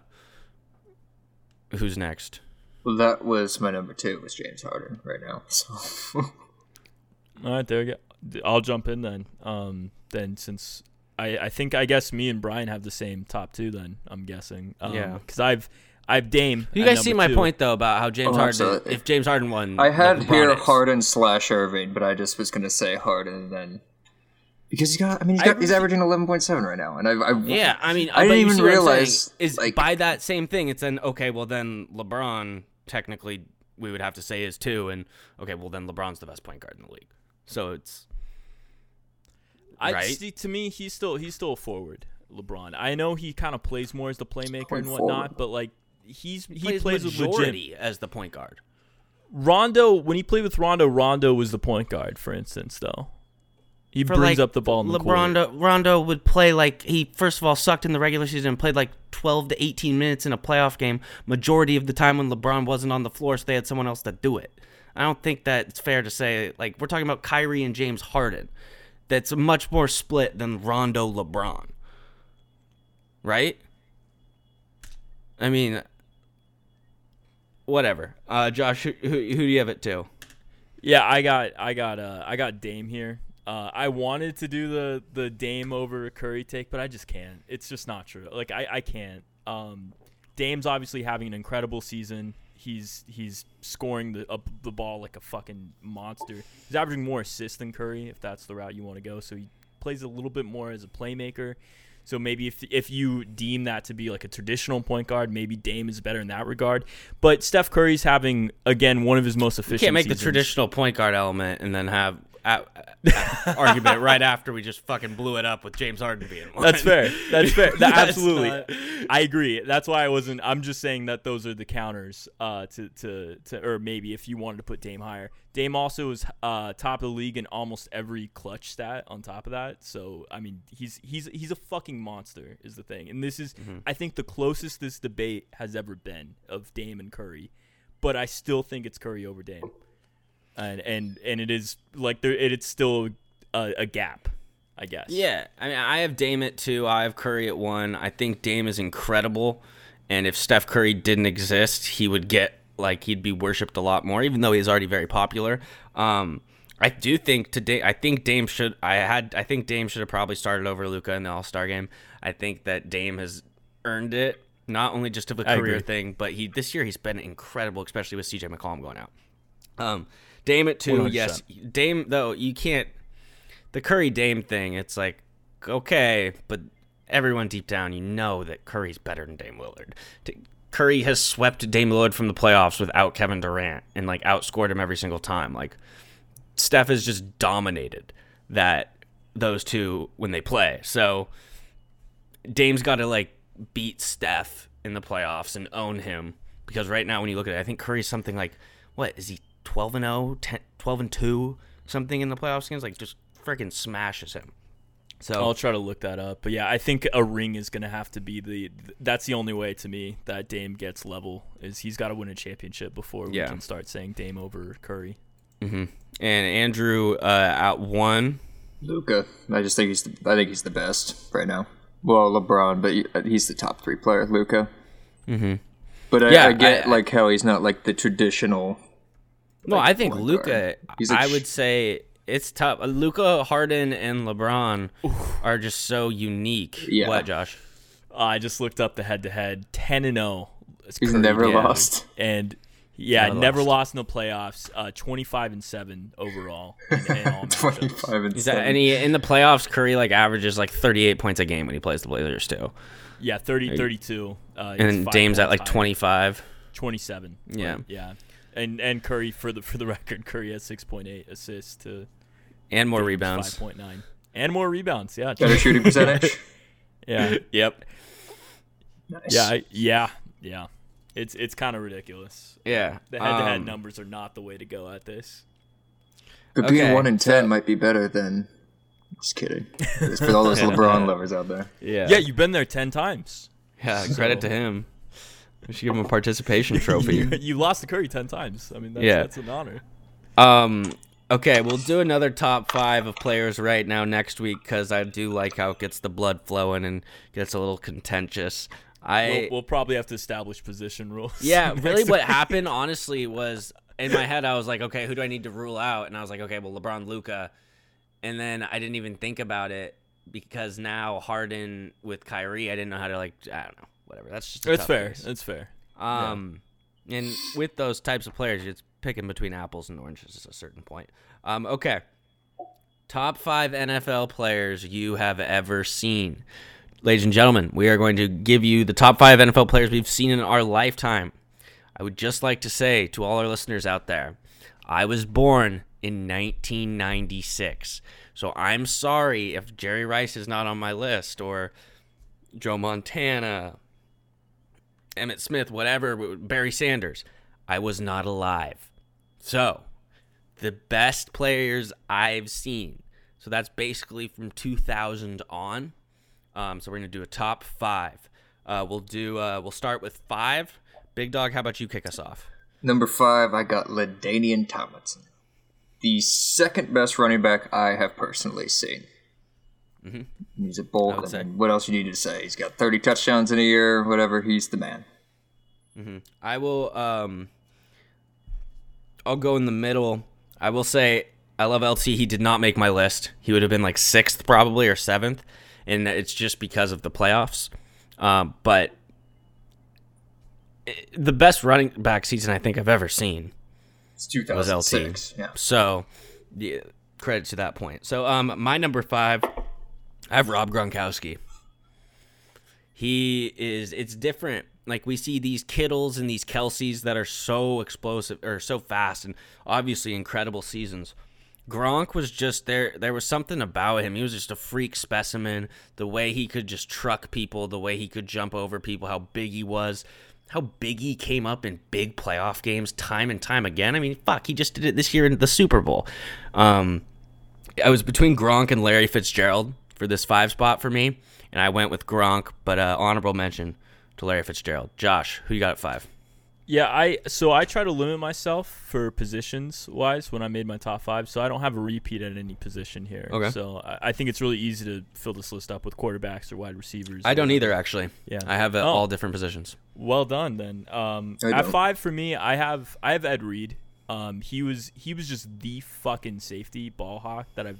who's next? Well, that was my number two. Was James Harden right now? So All right, there we go. I'll jump in then. Um, then since I, I think I guess me and Brian have the same top two. Then I'm guessing. Um, Yeah. Because I've I've Dame. You guys see my two. point though about how James Oh, Harden, absolutely. if James Harden won, I had like here Harden slash Irving, but I just was gonna say Harden then because he's got. I mean, he's I he's averaging eleven point seven right now, and I. I Yeah, I mean, I didn't even see what I'm saying? realize, is like- by that same thing. It's then okay. Well, then LeBron technically we would have to say is two, and okay, well then LeBron's the best point guard in the league. So it's I right? see. To me, he's still he's still a forward. LeBron. I know he kind of plays more as the playmaker Point and whatnot, forward. but like he's he, plays, plays, with legit. majority as the point guard. Rondo when he played with Rondo, Rondo was the point guard, for instance. Though he For, brings like, up the ball in the court. Rondo, Rondo would play like he first of all sucked in the regular season and played like 12 to 18 minutes in a playoff game majority of the time when LeBron wasn't on the floor so they had someone else to do it. I don't think that it's fair to say like we're talking about Kyrie and James Harden. That's much more split than Rondo LeBron. Right? I mean whatever. Uh Josh who, who, do you have it to? Yeah, I got I got uh I got Dame here. Uh, I wanted to do the the Dame over Curry take, but I just can't. It's just not true. Like I I can't. Um, Dame's obviously having an incredible season. He's he's scoring the up the ball like a fucking monster. He's averaging more assists than Curry, if that's the route you want to go. So he plays a little bit more as a playmaker. So maybe if if you deem that to be like a traditional point guard, maybe Dame is better in that regard. But Steph Curry's having again one of his most efficient. You can't make the traditional point guard element and then have a, a- argument right after we just fucking blew it up with James Harden being one. That's fair. That's fair. That- That's absolutely. not- I agree. That's why I wasn't. I'm just saying that those are the counters. Uh, to to to, or maybe if you wanted to put Dame higher, Dame also is uh top of the league in almost every clutch stat. On top of that, so I mean, he's he's he's a fucking monster. Is the thing, and this is Mm-hmm. I think the closest this debate has ever been of Dame and Curry, but I still think it's Curry over Dame, and and and it is like there it, it's still a, a gap. I guess. Yeah, I mean, I have Dame at two. I have Curry at one. I think Dame is incredible, and if Steph Curry didn't exist, he would get like he'd be worshipped a lot more, even though he's already very popular. Um, I do think today. I think Dame should. I had. I think Dame should have probably started over Luka in the All Star game. I think that Dame has earned it, not only just of a career thing, but he this year he's been incredible, especially with CJ McCollum going out. Um, Dame it too. 100%. yes. Dame though you can't the Curry Dame thing, it's like, okay, but everyone deep down, you know that Curry's better than Dame Lillard. Curry has swept Dame Lillard from the playoffs without Kevin Durant and like outscored him every single time. Like Steph has just dominated that those two when they play. So Dame's got to like beat Steph in the playoffs and own him because right now when you look at it, I think Curry's something like what is he 12 and 0, 10, 12 and 2 something in the playoffs games like just freaking smashes him. So I'll try to look that up. But yeah, I think a ring is going to have to be the. That's the only way to me that Dame gets level is he's got to win a championship before we can start saying Dame over Curry. mhm. and Andrew uh, at one. Luka. I just think he's. The, I think he's the best right now. Well, LeBron, but he's the top three player. Luka. Mm-hmm. But I, Yeah, I get I- like how he's not like the traditional. No, I think Luka. guard. Like I would say it's tough. Luka, Harden, and LeBron are just so unique. Yeah. What, Josh? Uh, I just looked up the head to head, ten and zero. He's never yeah. lost. and yeah, Never never, lost. lost. in the playoffs. Uh, twenty five and seven overall. In, in all. Twenty-five and Is that seven. any in the playoffs? Curry like averages like 38 points a game when he plays the Blazers too, Yeah, 30, 32. Uh, and five Dame's at like higher. 25. 27. Yeah. yeah. And and Curry for the for the record, Curry has six point eight assists to and more rebounds. 5.9 and more rebounds. Yeah, better shooting percentage. yeah, Yep. Nice. yeah, I, yeah, yeah. It's it's kind of ridiculous. Yeah. The head-to-head Um, numbers are not the way to go at this. But being one in ten so- might be better than. Just kidding. It's for all those LeBron lovers out there. Yeah. Yeah, you've been there ten times. Yeah. Credit to him. We should give him a participation trophy. you, you lost to Curry ten times. I mean, that's, Yeah. that's an honor. Um. Okay, we'll do another top five of players right now next week because I do like how it gets the blood flowing and gets a little contentious. I We'll, we'll probably have to establish position rules. yeah, really what happened honestly was in my head I was like, okay, who do I need to rule out? And I was like, okay, well LeBron, Luka, and then I didn't even think about it because now Harden with Kyrie, I didn't know how to like I don't know, whatever. That's just tough fair. case. That's fair. Um, and with those types of players, it's picking between apples and oranges at a certain point. Um, okay. Top five NFL players you have ever seen. Ladies and gentlemen, we are going to give you the top five NFL players we've seen in our lifetime. I would just like to say to all our listeners out there, I was born in 1996. So I'm sorry if Jerry Rice is not on my list or Joe Montana, Emmitt Smith, whatever, Barry Sanders. I was not alive. So, the best players I've seen. So that's basically from 2000 on. Um, so we're gonna do a top five. Uh, we'll do. Uh, we'll start with five. Big dog, how about you kick us off? Number five, I got LaDainian Tomlinson, the second best running back I have personally seen. Mm-hmm. He's a bold. I say. what else you need to say? He's got 30 touchdowns in a year. Whatever. He's the man. I will. Um, I'll go in the middle. I will say I love LT. He did not make my list. He would have been like sixth probably or seventh, and it's just because of the playoffs. Um, but i- the best running back season I think I've ever seen. It's Was LT. 2006. Yeah. So, yeah, credit to that point. So, um, my number five, I have Rob Gronkowski. He is. It's different. Like we see these Kittles and these Kelces that are so explosive or so fast, and obviously incredible seasons. Gronk was just there. There was something about him. He was just a freak specimen. The way he could just truck people, the way he could jump over people, how big he was, how big he came up in big playoff games time and time again. I mean, fuck, he just did it this year in the Super Bowl. Um, I was between Gronk and Larry Fitzgerald for this five spot for me, and I went with Gronk, but uh, honorable mention to Larry Fitzgerald. Josh, who you got at five? Yeah, I so I try to limit myself for positions wise when I made my top five, so I don't have a repeat at any position here. Okay. So I, I think it's really easy to fill this list up with quarterbacks or wide receivers. I don't either, actually. Yeah. I have uh, Oh. all different positions. Well done then. Um, at five for me, I have I have Ed Reed. Um, he was he was just the fucking safety ball hawk that I've.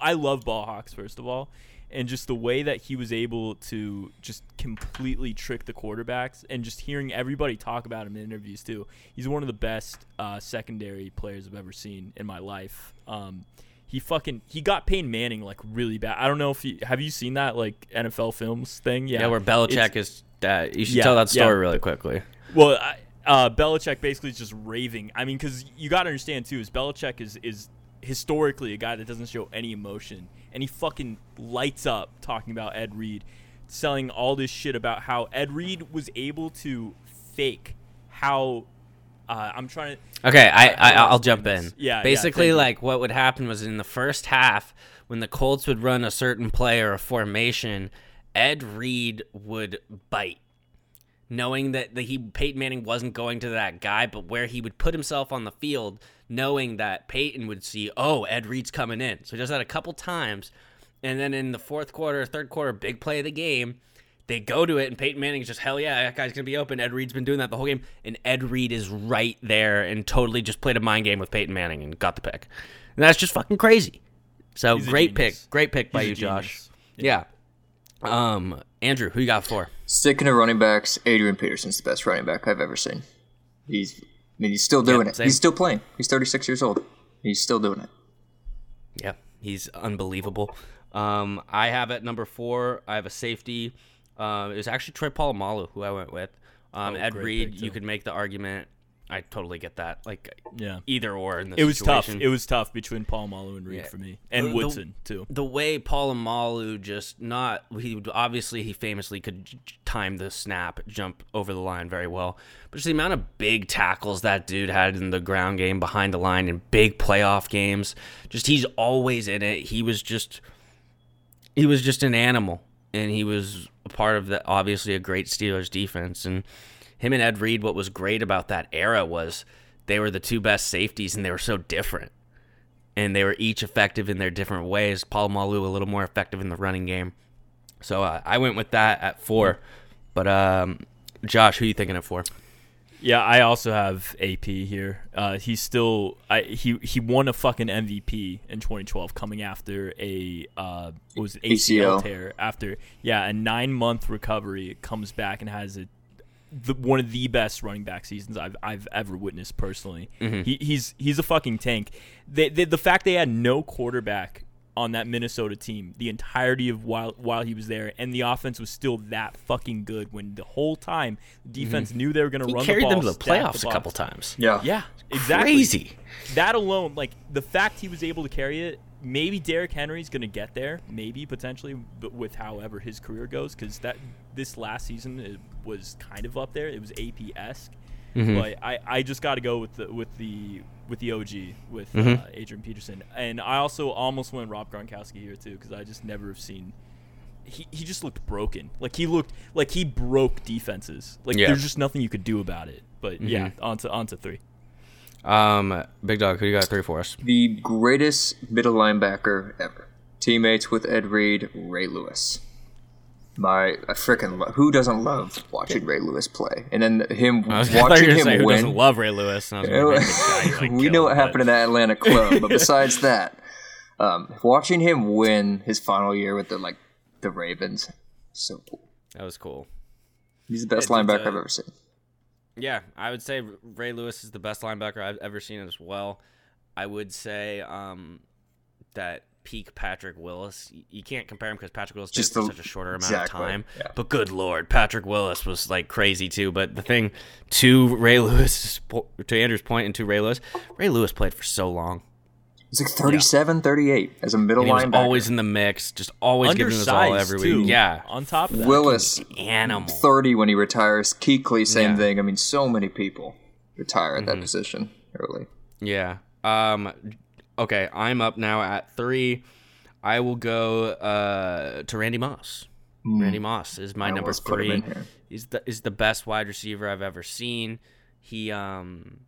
I love ball hawks first of all, and just the way that he was able to just completely trick the quarterbacks, and just hearing everybody talk about him in interviews too. He's one of the best uh, secondary players I've ever seen in my life. Um, he fucking he got Peyton Manning like really bad. I don't know if you have you seen that like NFL films thing. Yeah, Yeah, where Belichick It's- is. Uh, you should Yeah, tell that yeah. story really quickly. Well, I, uh, Belichick basically is just raving. I mean, because you got to understand too, is Belichick is is historically a guy that doesn't show any emotion, and he fucking lights up talking about Ed Reed, selling all this shit about how Ed Reed was able to fake how. Uh, I'm trying to. Okay, I, I I'll I'll jump in. Yeah, yeah, Basically, you. like what would happen was in the first half, when the Colts would run a certain play or a formation, Ed Reed would bite, knowing that the, he Peyton Manning wasn't going to that guy, but where he would put himself on the field, knowing that Peyton would see, oh, Ed Reed's coming in. So he does that a couple times, and then in the fourth quarter, third quarter, big play of the game. They go to it, and Peyton Manning's just hell yeah, that guy's gonna be open. Ed Reed's been doing that the whole game, and Ed Reed is right there and totally just played a mind game with Peyton Manning and got the pick. And that's just fucking crazy. So He's great pick, great pick by He's a you, Josh. genius. Yeah. Um, Andrew, who you got for? Sticking to running backs, Adrian Peterson's the best running back I've ever seen. He's, I mean, he's still doing Yeah, it. same. He's still playing. He's 36 years old. He's still doing it. Yeah, he's unbelievable. Um, I have at number four. I have a safety. Uh, it was actually Troy Polamalu who I went with. Um, Oh, Ed Reed, you could make the argument. I totally get that. Like Yeah. either or in this It was tough. It was tough between Polamalu and Reed Yeah. for me, and The- Woodson too. the way Polamalu just not he obviously he famously could time the snap, jump over the line very well. But just the amount of big tackles that dude had in the ground game behind the line in big playoff games, just he's always in it. He was just he was just an animal and he was a part of the obviously a great Steelers defense and him and Ed Reed what was great about that era was they were the two best safeties and they were so different and they were each effective in their different ways. Polamalu a little more effective in the running game. So uh, I went with that at four. But um, Josh, who are you thinking it for? Yeah, I also have AP here. Uh, he's still I, he he won a fucking MVP in 2012, coming after a uh, what was it, ACL, ACL. tear after yeah a nine month recovery. Comes back and has a the, one of the best running back seasons I've I've ever witnessed personally. Mm-hmm. He, he's he's a fucking tank. They, they, the fact they had no quarterback on that Minnesota team the entirety of while while he was there, and the offense was still that fucking good when the whole time the mm-hmm. defense knew they were going to He run carried the ball, them to the playoffs the a couple times. Yeah. Yeah, exactly. Crazy. That alone, like the fact he was able to carry it. Maybe Derrick Henry's going to get there, maybe potentially, but with however his career goes, because that this last season it was kind of up there. It was AP esque, mm-hmm. but I, I just got to go with the with the with the OG with mm-hmm. uh, Adrian Peterson, and I also almost went Rob Gronkowski here too, because I just never have seen. He, he just looked broken. Like he looked like he broke defenses. Like Yeah. there's just nothing you could do about it. But mm-hmm. yeah, on to on to three. Um, Big Dog, who you got three for us? The greatest middle linebacker ever. Teammates with Ed Reed, Ray Lewis. My, I freaking love. Who doesn't love watching Ray Lewis play? And then him I, was, I thought you watching gonna say him who doesn't win. love Ray Lewis. And I was like, like, we know him," what but- happened in that Atlanta club, but besides that, um, watching him win his final year with the like the Ravens, so cool. That was cool. He's the best It's, linebacker uh, I've ever seen. Yeah, I would say Ray Lewis is the best linebacker I've ever seen as well. I would say um, that peak Patrick Willis. You can't compare him because Patrick Willis Just did for such a shorter amount exactly, of time. yeah. But good lord, Patrick Willis was like crazy too. But the thing, to Ray Lewis, to Andrew's point, and to Ray Lewis, Ray Lewis played for so long. He's like 37, 38 as a middle And he was linebacker. always in the mix, just always giving us all Undersized every too. week. Yeah, On top of that, Willis, animal. 30 when he retires. Kuechly, same Yeah. thing. I mean, so many people retire at Mm-hmm. that position early. Yeah. Um okay, I'm up now at 3. I will go uh to Randy Moss. Randy Moss is my I number almost put him 3. in. He's the is the best wide receiver I've ever seen. He um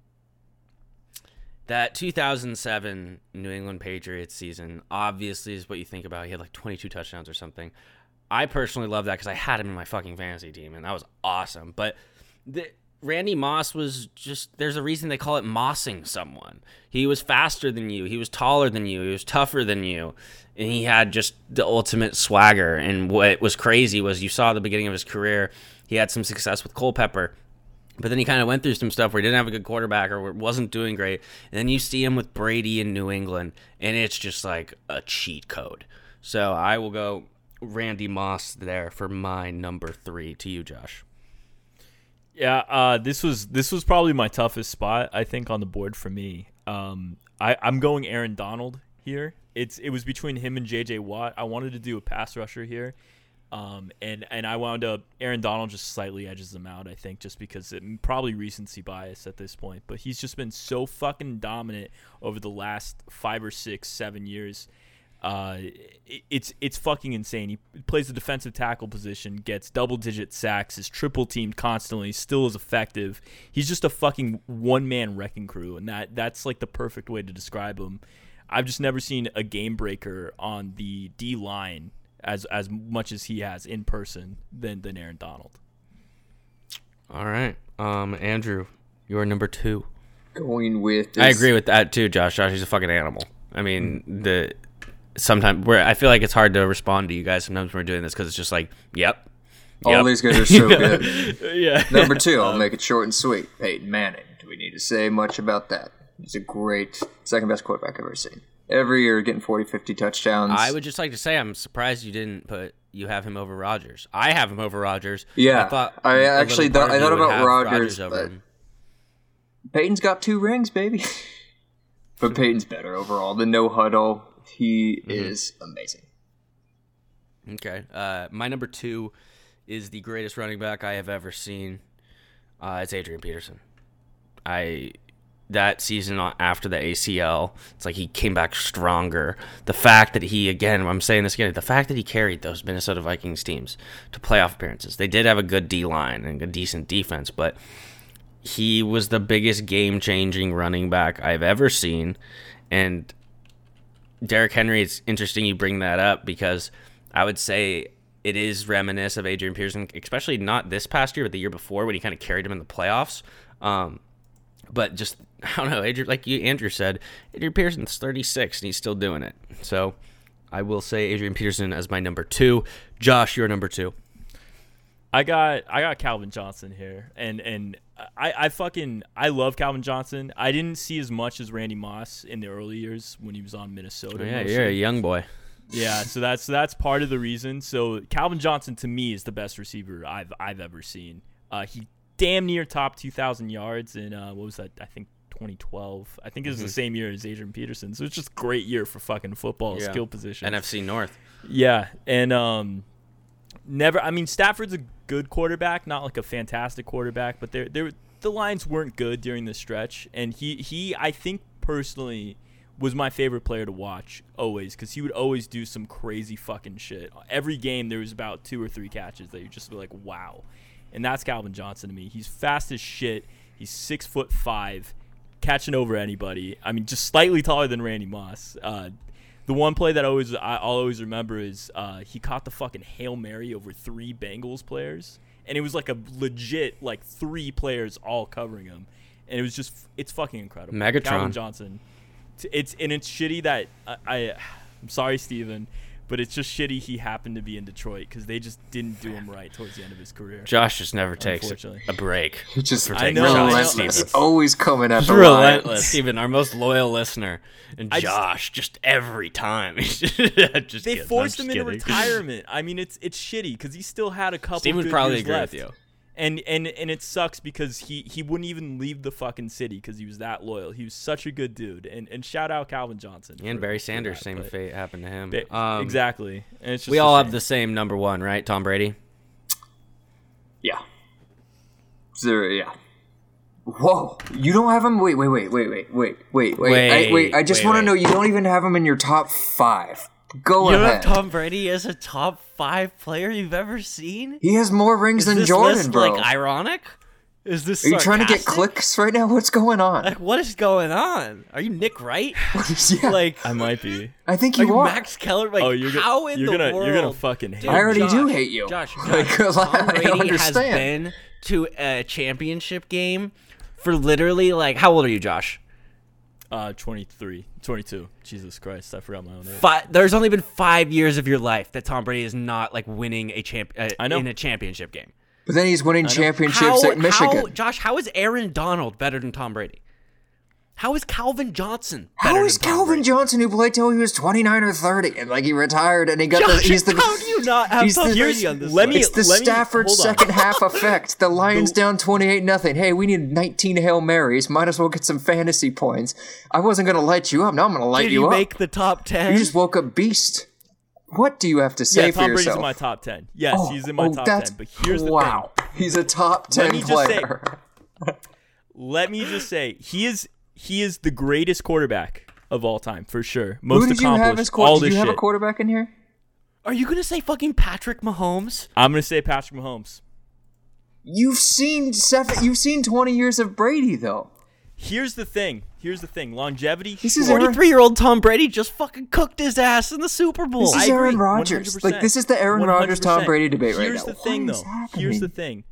that 2007 New England Patriots season obviously is what you think about. He had like 22 touchdowns or something. I personally love that because I had him in my fucking fantasy team, and that was awesome. But the, Randy Moss was just, there's a reason they call it mossing someone. He was faster than you, he was taller than you, he was tougher than you, and he had just the ultimate swagger. And what was crazy was you saw the beginning of his career, he had some success with Culpepper. But then he kind of went through some stuff where he didn't have a good quarterback or wasn't doing great. And then you see him with Brady in New England, and it's just like a cheat code. So I will go Randy Moss there for my number three. To you, Josh. Yeah, uh, this was this was probably my toughest spot I think on the board for me. Um, I I'm going Aaron Donald here. It's it was between him and J.J. Watt. I wanted to do a pass rusher here, um, and and I wound up Aaron Donald just slightly edges him out. I think just because it probably recency bias at this point, but he's just been so fucking dominant over the last five or six seven years. Uh, it, it's it's fucking insane. He plays the defensive tackle position, gets double digit sacks, is triple teamed constantly, still is effective. He's just a fucking one man wrecking crew, and that that's like the perfect way to describe him. I've just never seen a game breaker on the D line as as much as he has in person than than Aaron Donald. All right, um, Andrew, you are number two. Going with. I agree with that too, Josh. Josh, he's a fucking animal. I mean, the sometimes where I feel like it's hard to respond to you guys sometimes when we're doing this because it's just like, yep. All yep. these guys are so good. yeah. Number two, I'll make it short and sweet. Peyton Manning. Do we need to say much about that? He's a great second best quarterback I've ever seen. Every year getting 40, 50 touchdowns. I would just like to say I'm surprised you didn't put you have him over Rodgers. I have him over Rodgers. Yeah, I thought I actually thought- I thought about have Rodgers, over but- him. Peyton's got two rings, baby. but Peyton's better overall. The no huddle, he Mm-hmm. is amazing. Okay. Uh, my number two is the greatest running back I have ever seen. Uh, it's Adrian Peterson. I that season after the ACL, it's like he came back stronger. The fact that he again, I'm saying this again, the fact that he carried those Minnesota Vikings teams to playoff appearances. They did have a good D line and a decent defense, but he was the biggest game changing running back I've ever seen. And Derrick Henry, it's interesting you bring that up because I would say it is reminiscent of Adrian Peterson, especially not this past year, but the year before when he kind of carried him in the playoffs. Um, but just I don't know, Adrian, like you Andrew said, Adrian Peterson's 36 and he's still doing it. So I will say Adrian Peterson as my number two. Josh, you're number two. I got I got Calvin Johnson here, and and I I fucking I love Calvin Johnson. I didn't see as much as Randy Moss in the early years when he was on Minnesota. Oh, yeah, mostly. you're a young boy. Yeah, so that's that's part of the reason. So Calvin Johnson to me is the best receiver I've I've ever seen. Uh, he damn near top 2,000 yards in uh, what was that? I think 2012. I think it was Mm-hmm. the same year as Adrian Peterson. So it's just a great year for fucking football Yeah. skill position. NFC North. Yeah, and um, never. I mean, Stafford's a good quarterback, not like a fantastic quarterback, but they they the Lions weren't good during the stretch, and he he I think personally was my favorite player to watch always because he would always do some crazy fucking shit. Every game there was about two or three catches that you just be like, wow, and that's Calvin Johnson to me. He's fast as shit. He's six foot five, catching over anybody. I mean, just slightly taller than Randy Moss. Uh, the one play that I always I, I'll always remember is uh, he caught the fucking hail mary over three Bengals players, and it was like a legit like three players all covering him, and it was just it's fucking incredible. Megatron. Calvin Johnson. It's and it's shitty that I, I I'm sorry Steven, but it's just shitty he happened to be in Detroit because they just didn't do him right towards the end of his career. Josh just never takes a break. He just For I taking know, I know. relentless, It's- always coming at He's the relentless. Lions. Steven, our most loyal listener. And I Josh, just, every time. just kidding. They I'm forced just him into retirement. I mean, it's it's shitty because he still had a couple. Steve would good probably years agree left. with you. And and and it sucks because he he wouldn't even leave the fucking city because he was that loyal. He was such a good dude. And and shout out Calvin Johnson And for- Barry Sanders, that, same fate happened to him. Ba- Um, exactly. And it's just We a all have the same number one, right? Tom Brady. Yeah. Zero, yeah. Whoa! You don't have him? Wait, wait, wait, wait, wait, wait, wait, wait. I, wait, I just want to know you don't even have him in your top five. Go You don't ahead. have Tom Brady as a top five player you've ever seen? he has more rings Is than this Jordan, list, bro. like ironic? Is this Are you trying to get clicks right now? What's going on? Like what is going on? Are you Nick Wright? yeah, like I might be. I think are you you are. Max Keller? Like Oh, you're gonna how in you're the gonna world? you're gonna fucking hate. Dude, I already do hate you. Josh, Like, Josh, I Tom don't Brady has been to a championship game for literally like how old are you, Josh? Uh, 23, 22. Jesus Christ, I forgot my own age. Fi there's only been five years of your life that Tom Brady is not like winning a champ uh, I know. in a championship game. But then he's winning championships How, at Michigan. how, Josh, how is Aaron Donald better than Tom Brady? How is Calvin Johnson How is than Calvin Brady? Johnson, who played till he was 29 or 30, and like he retired and he got Josh, the. He's the. how do you not have he's Tom the- Brady on this let me- It's the let Stafford hold on. second half effect. The Lions down 28 nothing. Hey, we need 19 Hail Marys. Might as well get some fantasy points. I wasn't going to light you up. Now I'm going to light Did you you up. make the top ten? you just woke up beast. What do you have to say Yeah, for Tom Brady's yourself? in my top 10. Yes, Oh, he's in my oh, top that's- 10. But here's the wow. thing. He's a top 10 me just say- player. Let me just say, he is he is the greatest quarterback of all time for sure. Most Who did you accomplished. have as all quarterback? Did this you have a quarterback in here? Are you gonna say fucking Patrick Mahomes? I'm gonna say Patrick Mahomes. You've seen seven. You've seen 20 years of Brady though. Here's the thing. Here's the thing. Longevity. This is sure. Aaron- Forty-three-year-old Tom Brady just fucking cooked his ass in the Super Bowl. This is I Aaron Rodgers. Like this is the Aaron Rodgers Tom Brady debate right Here's now. Here's the thing, What is though. Here's the thing.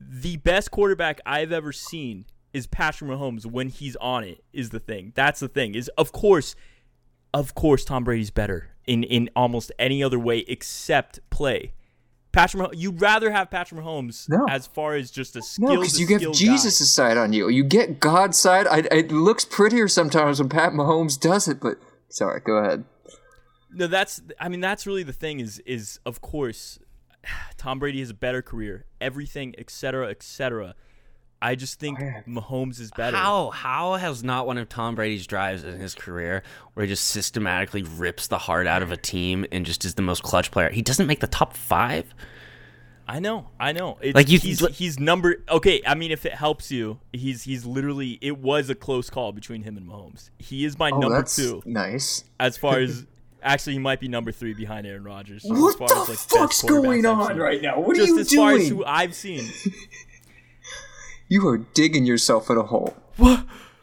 The best quarterback I've ever seen is Patrick Mahomes when he's on it. Is the thing. That's the thing. Is of course, of course, Tom Brady's better in in almost any other way except play. Patrick, Mah- you'd rather have Patrick Mahomes No. as far as just a skill. No, because you get Jesus' side on you. You get God's side. I, it looks prettier sometimes when Pat Mahomes does it, but sorry, go ahead. No, that's I mean that's really the thing is is of course Tom Brady has a better career, everything, etc., etc. I just think Mahomes is better. How how has not one of Tom Brady's drives in his career where he just systematically rips the heart out of a team and just is the most clutch player? He doesn't make the top five. I know, I know. It's, Like, you- he's but- he's number okay. I mean, if it helps you, he's he's literally it was a close call between him and Mahomes. He is my Oh, number that's two nice. as far as actually he might be number three behind Aaron Rodgers. just What as far the as, like, fuck's going on right now? What are just you as far as doing? who I've seen. You are digging yourself in a hole.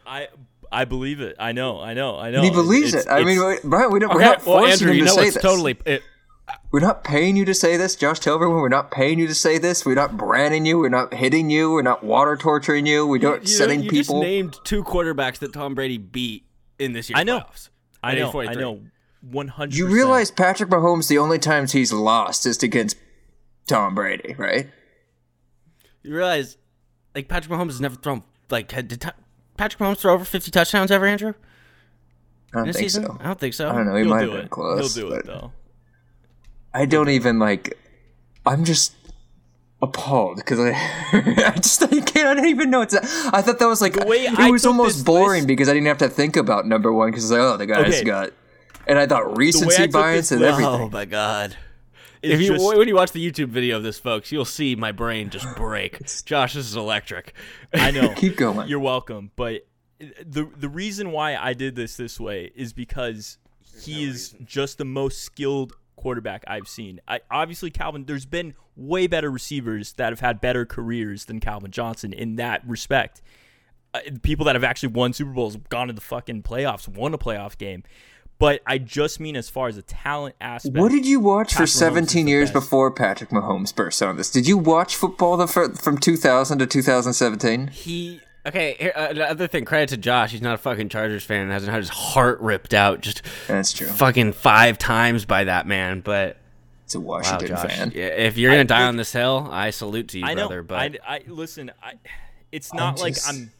I I believe it. I know. I know. I know. And he believes It's- it. I mean, Brian, we don't, we're Okay, not well, forcing Andrew, him you to know say it's this. totally. It, we're not paying you to say this, Josh Tilburn. We're not paying you to say this. We're not branding you. We're not hitting you. We're not water torturing you. We don't You, setting you people. just named two quarterbacks that Tom Brady beat in this year. I know. playoffs. I know. I know. One hundred. you realize Patrick Mahomes, the only times he's lost is against Tom Brady, right? You realize, like Patrick Mahomes has never thrown like had, did Ta- Patrick Mahomes throw over fifty touchdowns ever, Andrew? I don't think season? so. I don't think so. I don't know. He He'll might do have been it. close. He'll do it though. I don't even like. I'm just appalled because I, I just I can't. I don't even know. It's. I thought that was like way it I was almost boring list- because I didn't have to think about number one because like oh the guy's Okay. got, and I thought recency bias this and everything. Oh my god. It's If you just- when you watch the YouTube video of this, folks, you'll see my brain just break. Josh, this is electric. I know. Keep going. You're welcome. But the the reason why I did this this way is because he is just the most skilled quarterback I've seen. I obviously Calvin. There's been way better receivers that have had better careers than Calvin Johnson in that respect. Uh, people that have actually won Super Bowls, gone to the fucking playoffs, won a playoff game. But I just mean as far as a talent aspect. What did you watch for Patrick Mahomes is 17 years best. before Patrick Mahomes burst on this? Did you watch football the from 2000 to 2017? He okay. Here, uh, the other thing, credit to Josh. He's not a fucking Chargers fan and hasn't had his heart ripped out just That's true. fucking five times by that man. But It's a wow, Washington Josh, fan. yeah, if you're gonna die think- on this hill, I salute to you, I know. brother. But I, I listen. I, it's not like just- I'm.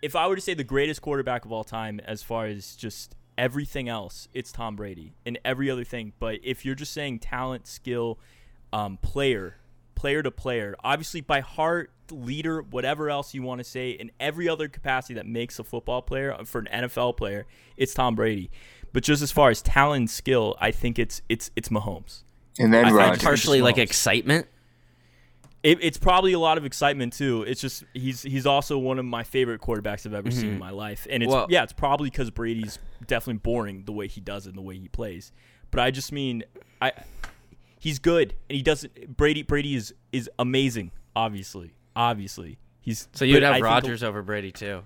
If I were to say the greatest quarterback of all time, as far as just everything else, it's Tom Brady and every other thing. But if you're just saying talent, skill, um, player, player to player, obviously by heart, leader, whatever else you want to say, in every other capacity that makes a football player uh, for an NFL player, it's Tom Brady. But just as far as talent and skill, I think it's it's it's Mahomes. And then I- I partially like excitement. It, it's probably a lot of excitement too. It's just he's he's also one of my favorite quarterbacks I've ever seen in mm-hmm. my life, and it's Well- yeah, it's probably because Brady's definitely boring the way he does it and the way he plays. But I just mean I he's good and he doesn't. Brady Brady is is amazing. Obviously, obviously he's So you'd but I have think- Rodgers over Brady too.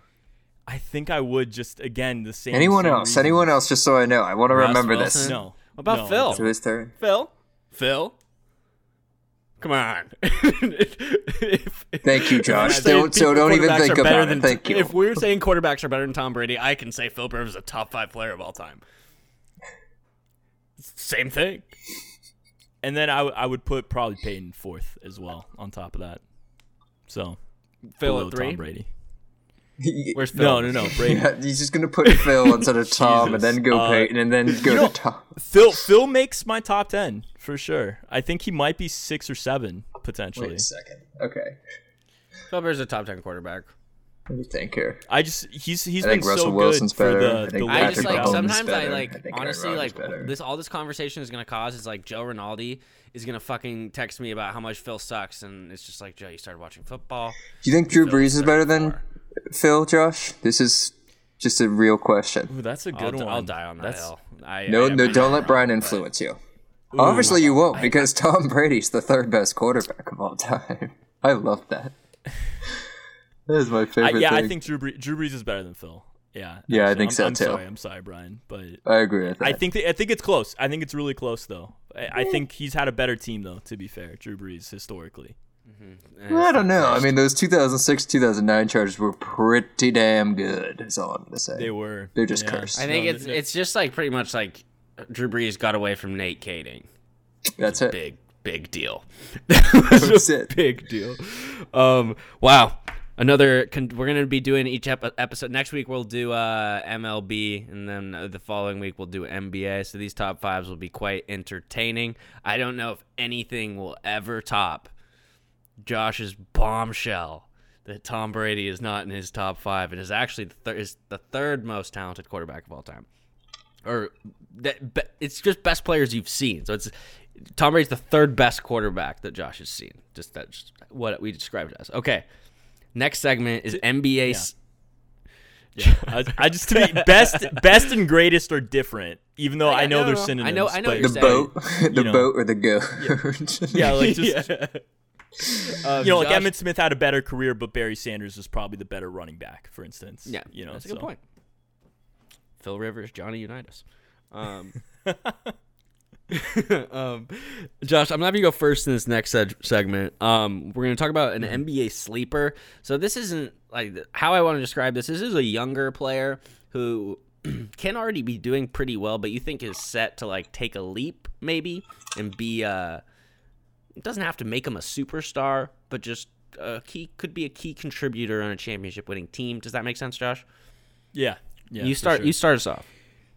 I think I would just again the same. Anyone same else? reason. Anyone else? Just so I know. I want to Russ remember Wilson? this. No. What about No, Phil? To his turn. Phil, Phil, come on. If- Thank you, Josh. Don't, so don't even quarterbacks think are better about than- it. Thank you. If we're saying quarterbacks are better than Tom Brady, I can say Phil Rivers is a top five player of all time. Same thing. And then I, w- I would put probably Peyton fourth as well on top of that. So Phil below at three. Tom Brady. Where's Phil? No, no, no. Brady. Yeah, he's just gonna put Phil instead of Tom, and then go Uh, Peyton, and then go know- to Tom. Phil Phil makes my top ten for sure. I think he might be six or seven potentially. Wait a second. Okay. Phil Rivers is a top ten quarterback. Let me think here. I just he's he's I been think Russell so Wilson's good for better. the, I the I just like sometimes I like I think Aaron honestly like better. this all this conversation is gonna cause is like Joe Rinaldi is gonna fucking text me about how much Phil sucks and it's just like Joe you started watching football. Do you think Drew Phil's Brees is better than 34. Phil, Josh? This is just a real question. Ooh, that's a I'll, good d- one. I'll die on that That's, hill. I, No, I no, don't let Brian influence you. Obviously, you won't because Tom Brady's the third best quarterback of all time. I love that. That is my I, favorite. yeah, thing. I think Drew Brees, Drew Brees is better than Phil. Yeah. Yeah, I think I'm, so, I'm too. Sorry, I'm sorry, Brian, but I agree with that. I think that, I think it's close. I think it's really close though. I, I think he's had a better team though. To be fair, Drew Brees historically. Mm-hmm. I don't know. I mean, those 2006, 2009 Chargers were pretty damn good. Is all I'm gonna say. They were. They're just yeah. cursed. I think No, it's it's just like pretty much like Drew Brees got away from Nate Kaeding. That's it. Big big deal. That's it. big deal. Um, wow. Another. Con- we're gonna be doing each ep- episode next week. We'll do uh, MLB, and then uh, the following week we'll do NBA. So these top fives will be quite entertaining. I don't know if anything will ever top Josh's bombshell that Tom Brady is not in his top five and is actually the thir- is the third most talented quarterback of all time. Or that be- it's just best players you've seen. So it's Tom Brady's the third best quarterback that Josh has seen. Just that's what we described as. Okay. Next segment is NBA. s- Yeah, I, I just to be best, best and greatest are different. Even though Yeah, I know no, they're no, I know- I know but- The you're boat, the know. boat, or the goat. Yeah, like just Uh, you know, like Josh- Emmitt Smith had a better career, but Barry Sanders was probably the better running back, for instance. Yeah, you know, that's a good point. Phil Rivers, Johnny Unitas. Um, um, Josh, I'm gonna have you go first in this next seg- segment. Um, we're gonna talk about an NBA sleeper. So this isn't like how I want to describe this. This is a younger player who can already be doing pretty well, but you think is set to like take a leap maybe and be uh, it doesn't have to make him a superstar, but just a key could be a key contributor on a championship winning team. Does that make sense, Josh? Yeah. Yeah. you start. sure. You start us off.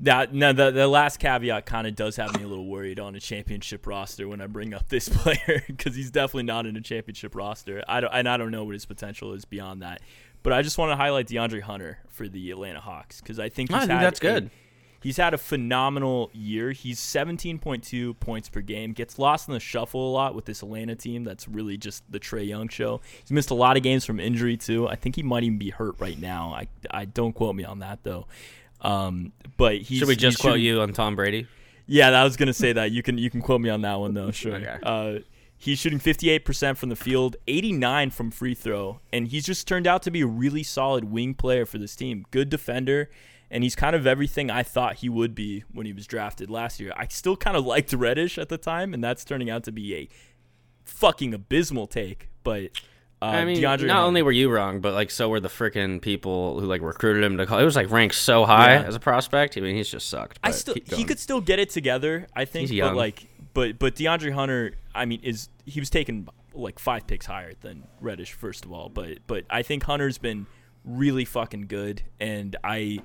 That no, the the last caveat kind of does have me a little worried on a championship roster when I bring up this player because he's definitely not in a championship roster. I don't, and I don't know what his potential is beyond that. But I just want to highlight DeAndre Hunter for the Atlanta Hawks because I think he's I think had that's a- good. He's had a phenomenal year. He's 17.2 points per game. Gets lost in the shuffle a lot with this Atlanta team. That's really just the Trae Young show. He's missed a lot of games from injury too. I think he might even be hurt right now. I, I don't quote me on that though. Um, but he's, Should we just quote you on Tom Brady? yeah, I was gonna say that. You can you can quote me on that one though. Sure. Okay. Uh, he's shooting 58% from the field, 89 from free throw, and he's just turned out to be a really solid wing player for this team. Good defender, and he's kind of everything I thought he would be when he was drafted last year. I still kind of liked Reddish at the time, and that's turning out to be a fucking abysmal take. But uh, I mean, DeAndre not only were you wrong, but like so were the freaking people who like recruited him to call. It was like ranked so high Yeah. as a prospect. I mean, he's just sucked. I still he could still get it together. I think, He's but young. like, but but DeAndre Hunter, I mean, is he was taken like five picks higher than Reddish first of all, but but I think Hunter's been really fucking good, and I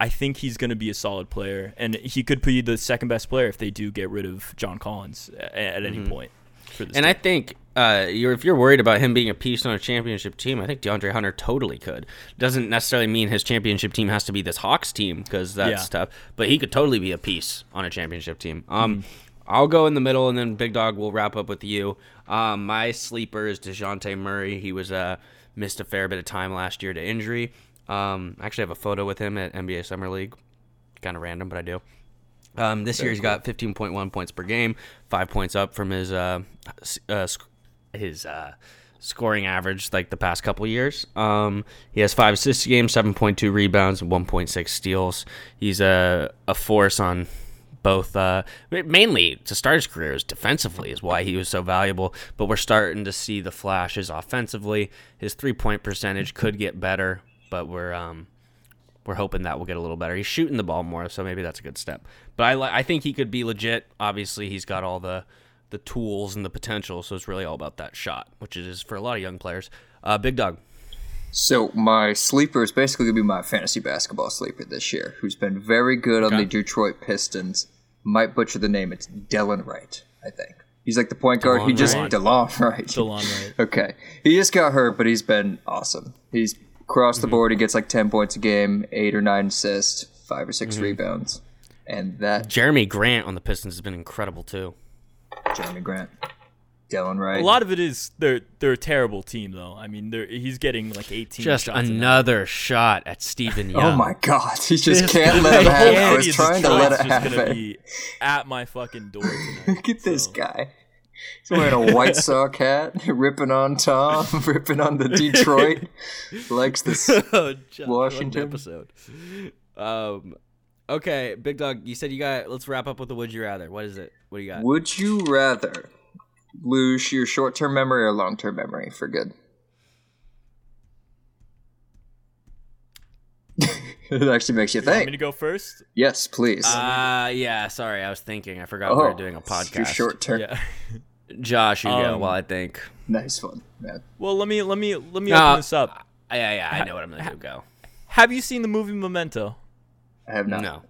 I think he's going to be a solid player, and he could be the second best player if they do get rid of John Collins at, at any point. For this Mm-hmm. And team. I think uh, you're, if you're worried about him being a piece on a championship team, I think DeAndre Hunter totally could. Doesn't necessarily mean his championship team has to be this Hawks team because that's Yeah. tough. But he could totally be a piece on a championship team. Um, Mm-hmm. I'll go in the middle, and then Big Dog will wrap up with you. Um, my sleeper is Dejounte Murray. He was uh, missed a fair bit of time last year to injury. Um, I actually have a photo with him at NBA Summer League. Kind of random, but I do. Um, this year he's got 15.1 points per game, five points up from his uh, uh, sc- his uh, scoring average like the past couple years. Um, he has five assists a game, 7.2 rebounds, and 1.6 steals. He's a a force on both uh, mainly to start his career is defensively is why he was so valuable but we're starting to see the flashes offensively his three point percentage could get better but we're um, we're hoping that will get a little better. He's shooting the ball more, so maybe that's a good step. But I I think he could be legit. Obviously, he's got all the the tools and the potential, so it's really all about that shot, which it is for a lot of young players. Uh, Big Dog. So my sleeper is basically gonna be my fantasy basketball sleeper this year, who's been very good on the Detroit Pistons. Might butcher the name. It's Dylan Wright, I think. He's like the point guard. he just Wright. Delon Wright. DeLon Wright. Okay, he just got hurt, but he's been awesome. He's across Mm-hmm. the board. He gets like ten points a game, eight or nine assists, five or 6 Mm-hmm. rebounds, and that Jerami Grant on the Pistons has been incredible too. Jerami Grant, Dylan Wright. A lot of it is they're they're a terrible team though. I mean, they're he's getting like 18 Just shots another shot at Stephen Young. Oh my God, he just This can't let it happen. I was trying to just- let it just gonna happen. be at my fucking door tonight. Look at this so. guy. He's wearing a White Sox hat, ripping on Tom, ripping on the Detroit. Likes this. Oh, Josh, what an Washington. episode. Um, okay, Big Dog. You said you got. Let's wrap up with the Would You Rather. What is it? What do you got? Would you rather lose your short-term memory or long-term memory for good? it actually makes you You want me think. to go first? Yes, please. Uh, yeah. Sorry, I was thinking. I forgot we were doing a Oh, podcast. short-term. Yeah. Josh, you go Um, while I think. Nice one, man. Well, let me let me let me Uh, open this up. Yeah, yeah, I know what I'm gonna do. Go. Have you seen the movie Memento? I have not. No.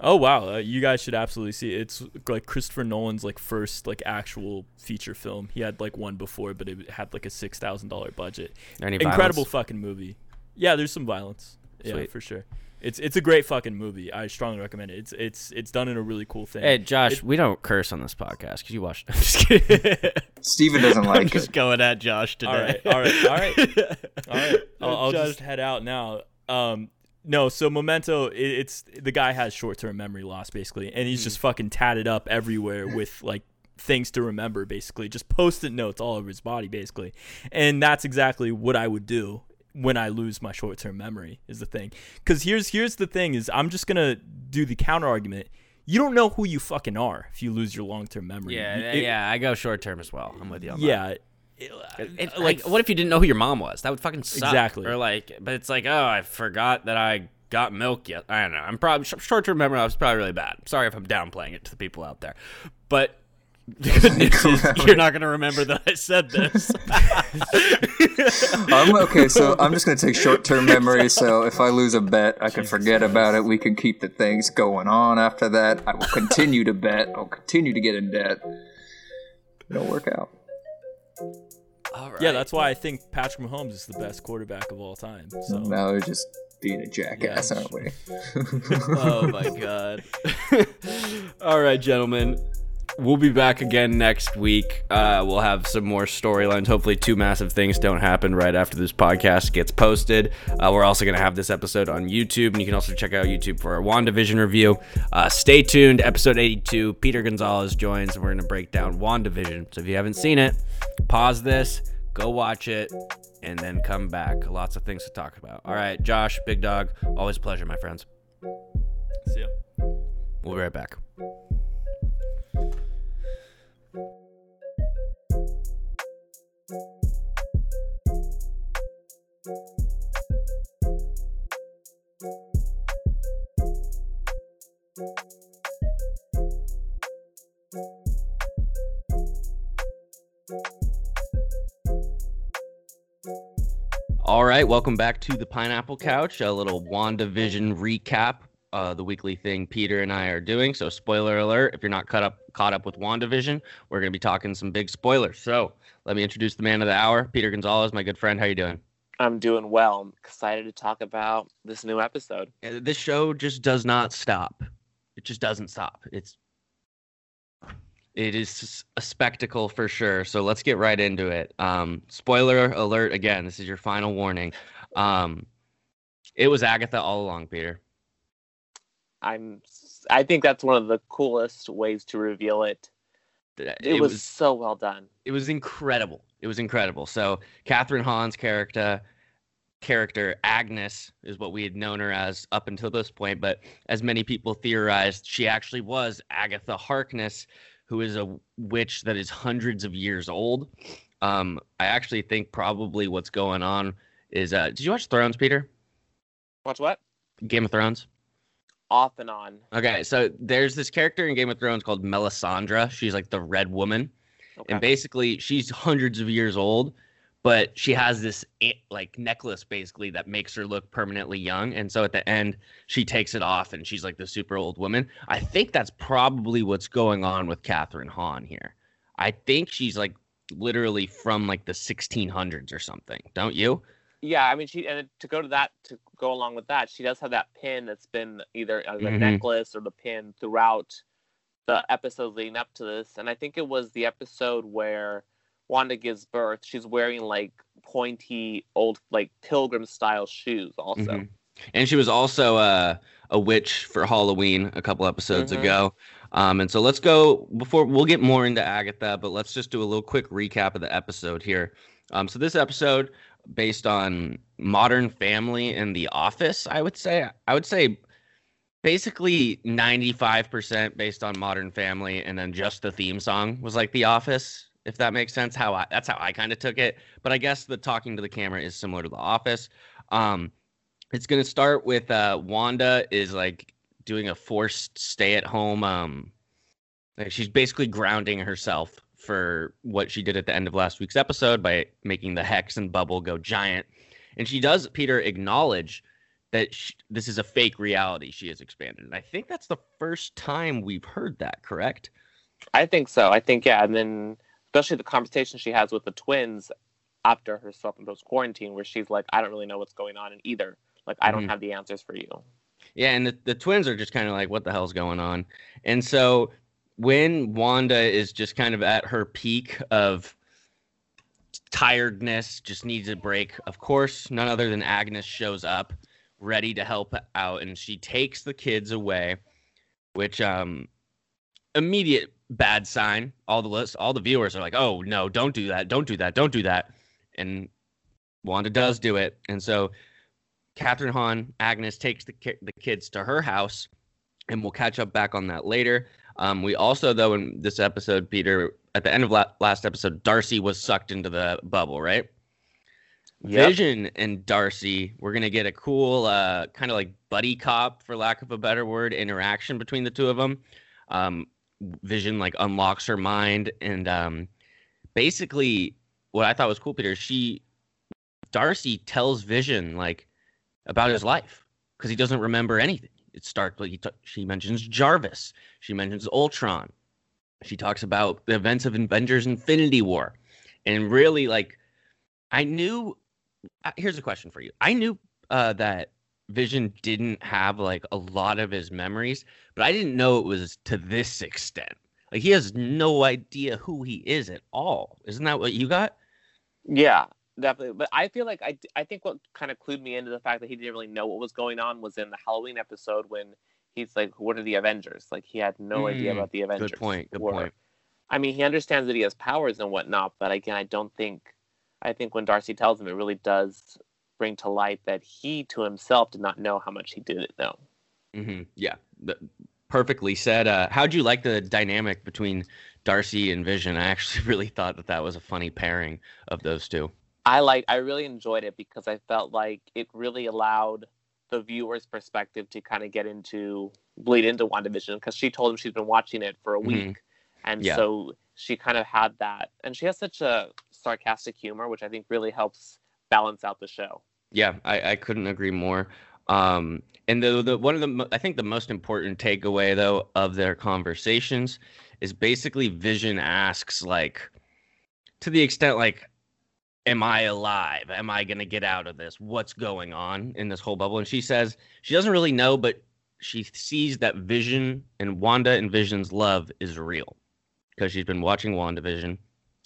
Oh wow, uh, you guys should absolutely see it. It's like Christopher Nolan's like first like actual feature film. He had like one before, but it had like a six thousand dollar budget. Any Incredible violence? fucking movie. Yeah, there's some violence. Yeah, for sure. It's it's a great fucking movie. I strongly recommend it. It's it's it's done in a really cool thing. Hey, Josh, we don't curse on this podcast because you watched. I'm just kidding. Steven doesn't like just it. going at Josh today. all right, all right, all right, all right. I'll, I'll Josh- just head out now. Um, no, so Memento, it, it's the guy has short term memory loss basically, and he's just fucking tatted up everywhere with like things to remember, basically, just post-it notes all over his body, basically, and that's exactly what I would do when I lose my short term memory. Is the thing, because here's here's the thing: is I'm just gonna do the counter argument. you don't know who you fucking are if you lose your long term memory. Yeah, it- yeah, I go short term as well. I'm with you. On that. yeah. It- It- uh, like like, what if you didn't know who your mom was? That would fucking suck. Exactly. Or like, but it's like, oh, I forgot that I got milk yet. I don't know. I'm probably short term memory I was probably really bad. Sorry if I'm downplaying it to the people out there, but the good news is you're not gonna remember that I said this. I'm um, okay, so I'm just gonna take short-term memory. So if I lose a bet, I can forget about it. We can keep the things going on after that. I will continue to bet. I'll continue to get in debt. It'll work out. All right. Yeah, that's why I think Patrick Mahomes is the best quarterback of all time. So Now we're just being a jackass, Yeah. aren't we? oh my god. All right, gentlemen. We'll be back again next week. Uh, we'll have some more storylines. Hopefully, two massive things don't happen right after this podcast gets posted. Uh, we're also going to have this episode on YouTube, and you can also check out YouTube for our WandaVision review. Uh, stay tuned. Episode 82, Peter Gonzalez joins, and we're going to break down WandaVision. So if you haven't seen it, pause this, go watch it, and then come back. Lots of things to talk about. All right, Josh, Big Dog, always a pleasure, my friends. see ya. We'll be right back. All right, welcome back to the Pineapple Couch. A little WandaVision recap, uh, the weekly thing Peter and I are doing. So, spoiler alert: if you're not caught up caught up with WandaVision, we're going to be talking some big spoilers. So, let me introduce the man of the hour, Peter Gonzalez, my good friend. How are you doing? I'm doing well. I'm excited to talk about this new episode. This show just does not stop. It just doesn't stop. It's it is a spectacle for sure. So let's get right into it. Um, spoiler alert again. This is your final warning. Um, it was Agatha all along, Peter. I'm I think that's one of the coolest ways to reveal it. It, It, was, so well done. it was incredible. It was incredible. So Kathryn Hahn's character character Agnes is what we had known her as up until this point, but as many people theorized, she actually was Agatha Harkness, who is a witch that is hundreds of years old. Um, I actually think probably what's going on is uh, did you watch Thrones, Peter? Watch what? Game of Thrones? Off and on. Okay, so there's this character in Game of Thrones called Melisandre. She's like the red woman. Okay. and basically she's hundreds of years old but she has this like necklace basically that makes her look permanently young and so at the end she takes it off and she's like the super old woman i think that's probably what's going on with Kathryn Hahn here i think she's like literally from like the 1600s or something don't you yeah, I mean, she and to go to that to go along with that, she does have that pin that's been either the Mhm. necklace or the pin throughout the episodes leading up to this. And I think it was the episode where Wanda gives birth. She's wearing like pointy old like pilgrim style shoes. Also, Mhm. And she was also uh, a witch for Halloween a couple episodes Mhm. ago. Um, and so let's go before we'll get more into Agatha, but let's just do a little quick recap of the episode here. Um, so this episode, based on Modern Family and The Office, I would say, I would say, basically ninety-five percent based on Modern Family, and then just the theme song was like The Office, if that makes sense. How I that's how I kind of took it. But I guess the talking to the camera is similar to The Office. Um, it's gonna start with uh, Wanda is like doing a forced stay at home. Um, like she's basically grounding herself for what she did at the end of last week's episode by making the hex and bubble go giant. And she does, Peter, acknowledge that sh- this is a fake reality she has expanded. And I think that's the first time we've heard that, correct? I think so. I think yeah, and then especially the conversation she has with the twins after her self-imposed quarantine, where she's like, "I don't really know what's going on in either. Like, I don't Mhm. have the answers for you." Yeah, and the, the twins are just kind of like, what the hell's going on? And so when Wanda is just kind of at her peak of tiredness, just needs a break, of course, none other than Agnes shows up, ready to help out, and she takes the kids away, which um immediate bad sign. All the list, all the viewers are like, "Oh no, don't do that! Don't do that! Don't do that!" And Wanda does do it, and so Kathryn Hahn, Agnes takes the ki- the kids to her house, and we'll catch up back on that later. Um, we also, though, in this episode, Peter, at the end of la- last episode, Darcy was sucked into the bubble, right? Yep. Vision and Darcy, we're gonna get a cool, uh, kind of like buddy cop, for lack of a better word, interaction between the two of them. Um, Vision like unlocks her mind, and um, basically, what I thought was cool, Peter, she, Darcy tells Vision like about his life because he doesn't remember anything. It starts t- she mentions Jarvis, she mentions Ultron, she talks about the events of Avengers Infinity War, and really like, I knew uh, here's a question for you. I knew uh, that Vision didn't have like a lot of his memories, but I didn't know it was to this extent. Like he has no idea who he is at all. Isn't that what you got? Yeah, definitely. But I feel like I, I think what kind of clued me into the fact that he didn't really know what was going on was in the Halloween episode when he's like, "What are the Avengers?" Like he had no idea Mm, about the Avengers. Good point. Good were. point. I mean, he understands that he has powers and whatnot, but again, I don't think. I think when Darcy tells him, it really does bring to light that he to himself did not know how much he didn't know. hmm Yeah, th- perfectly said. Uh, how'd you like the dynamic between Darcy and Vision? I actually really thought that that was a funny pairing of those two. I like I really enjoyed it because I felt like it really allowed the viewer's perspective to kind of get into bleed into WandaVision because she told him she's been watching it for a Mhm. week. And Yeah. so she kind of had that and she has such a sarcastic humor which I think really helps balance out the show. Yeah, I, I couldn't agree more. Um, and the, the one of the I think the most important takeaway though of their conversations is basically Vision asks like, to the extent like, am I alive? Am I gonna get out of this? What's going on in this whole bubble? And she says she doesn't really know, but she sees that Vision and Wanda and Vision's love is real because she's been watching WandaVision,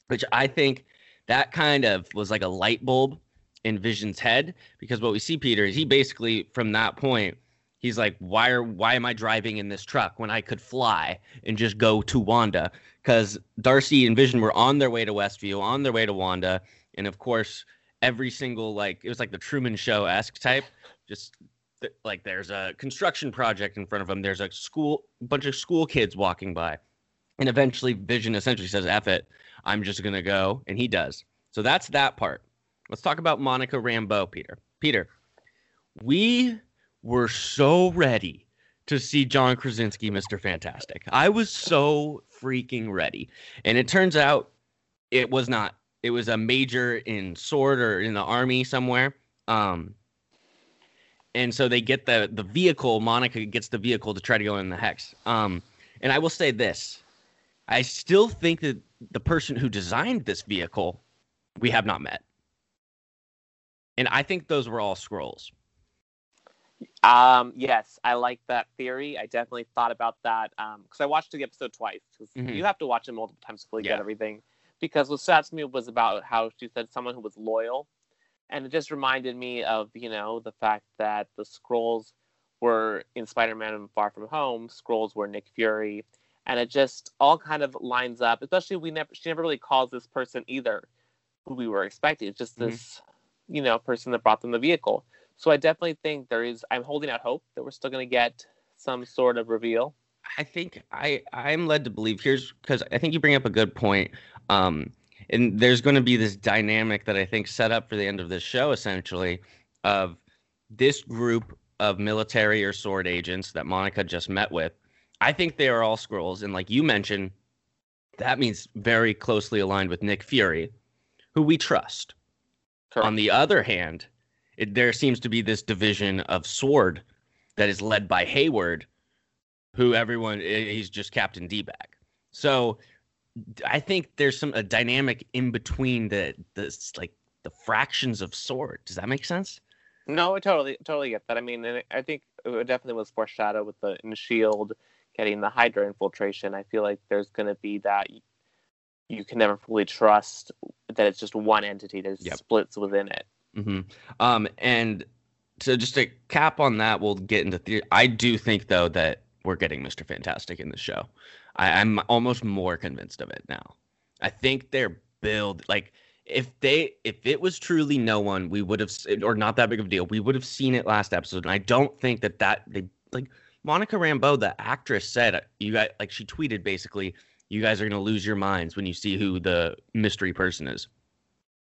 which I think that kind of was like a light bulb in Vision's head because what we see Peter is he basically from that point he's like why are why am I driving in this truck when I could fly and just go to Wanda cuz Darcy and Vision were on their way to Westview on their way to Wanda and of course every single like it was like the Truman show esque type just th- like there's a construction project in front of him, there's a school bunch of school kids walking by and eventually Vision essentially says F it I'm just to go and he does so that's that part Let's talk about Monica Rambeau, Peter. Peter, we were so ready to see John Krasinski, Mr. Fantastic. I was so freaking ready. And it turns out it was not. It was a major in SWORD or in the army somewhere. Um, and so they get the the vehicle. Monica gets the vehicle to try to go in the hex. Um, and I will say this: I still think that the person who designed this vehicle, we have not met. And I think those were all Skrulls. Um, yes, I like that theory. I definitely thought about that because I watched the episode twice. 'cause Mhm. You have to watch it multiple times to really Yeah. get everything. Because what stood out to me was about how she said someone who was loyal, and it just reminded me of you know the fact that the Skrulls were in Spider-Man and Far From Home. Skrulls were Nick Fury, and it just all kind of lines up. Especially we never she never really calls this person either who we were expecting. It's just Mhm. this you know person that brought them the vehicle. So I definitely think there is. I'm holding out hope that we're still going to get some sort of reveal. I think I I'm led to believe here's because I think you bring up a good point. Um, and there's going to be this dynamic that I think set up for the end of this show, essentially, of this group of military or SWORD agents that Monica just met with. I think they are all Skrulls, and like you mentioned, that means very closely aligned with Nick Fury, who we trust. On the other hand, it, there seems to be this division of SWORD that is led by Hayward, who everyone eh, he's just Captain D bag. So I think there's some a dynamic in between the the like the fractions of SWORD. Does that make sense? No, I totally totally get that. I mean, I think it definitely was foreshadowed with the in Shield getting the Hydra infiltration. I feel like there's going to be that you, can never fully trust that it's just one entity that Yep. splits within it. hmm Um, and so just to cap on that, we'll get into theory. I do think though that we're getting Mr. Fantastic in the show. I, I'm almost more convinced of it now. I think they're build like if they if it was truly no one, we would have or not that big of a deal. We would have seen it last episode, and I don't think that that they like Monica Rambeau, the actress, said uh, you got like she tweeted basically, you guys are gonna lose your minds when you see who the mystery person is.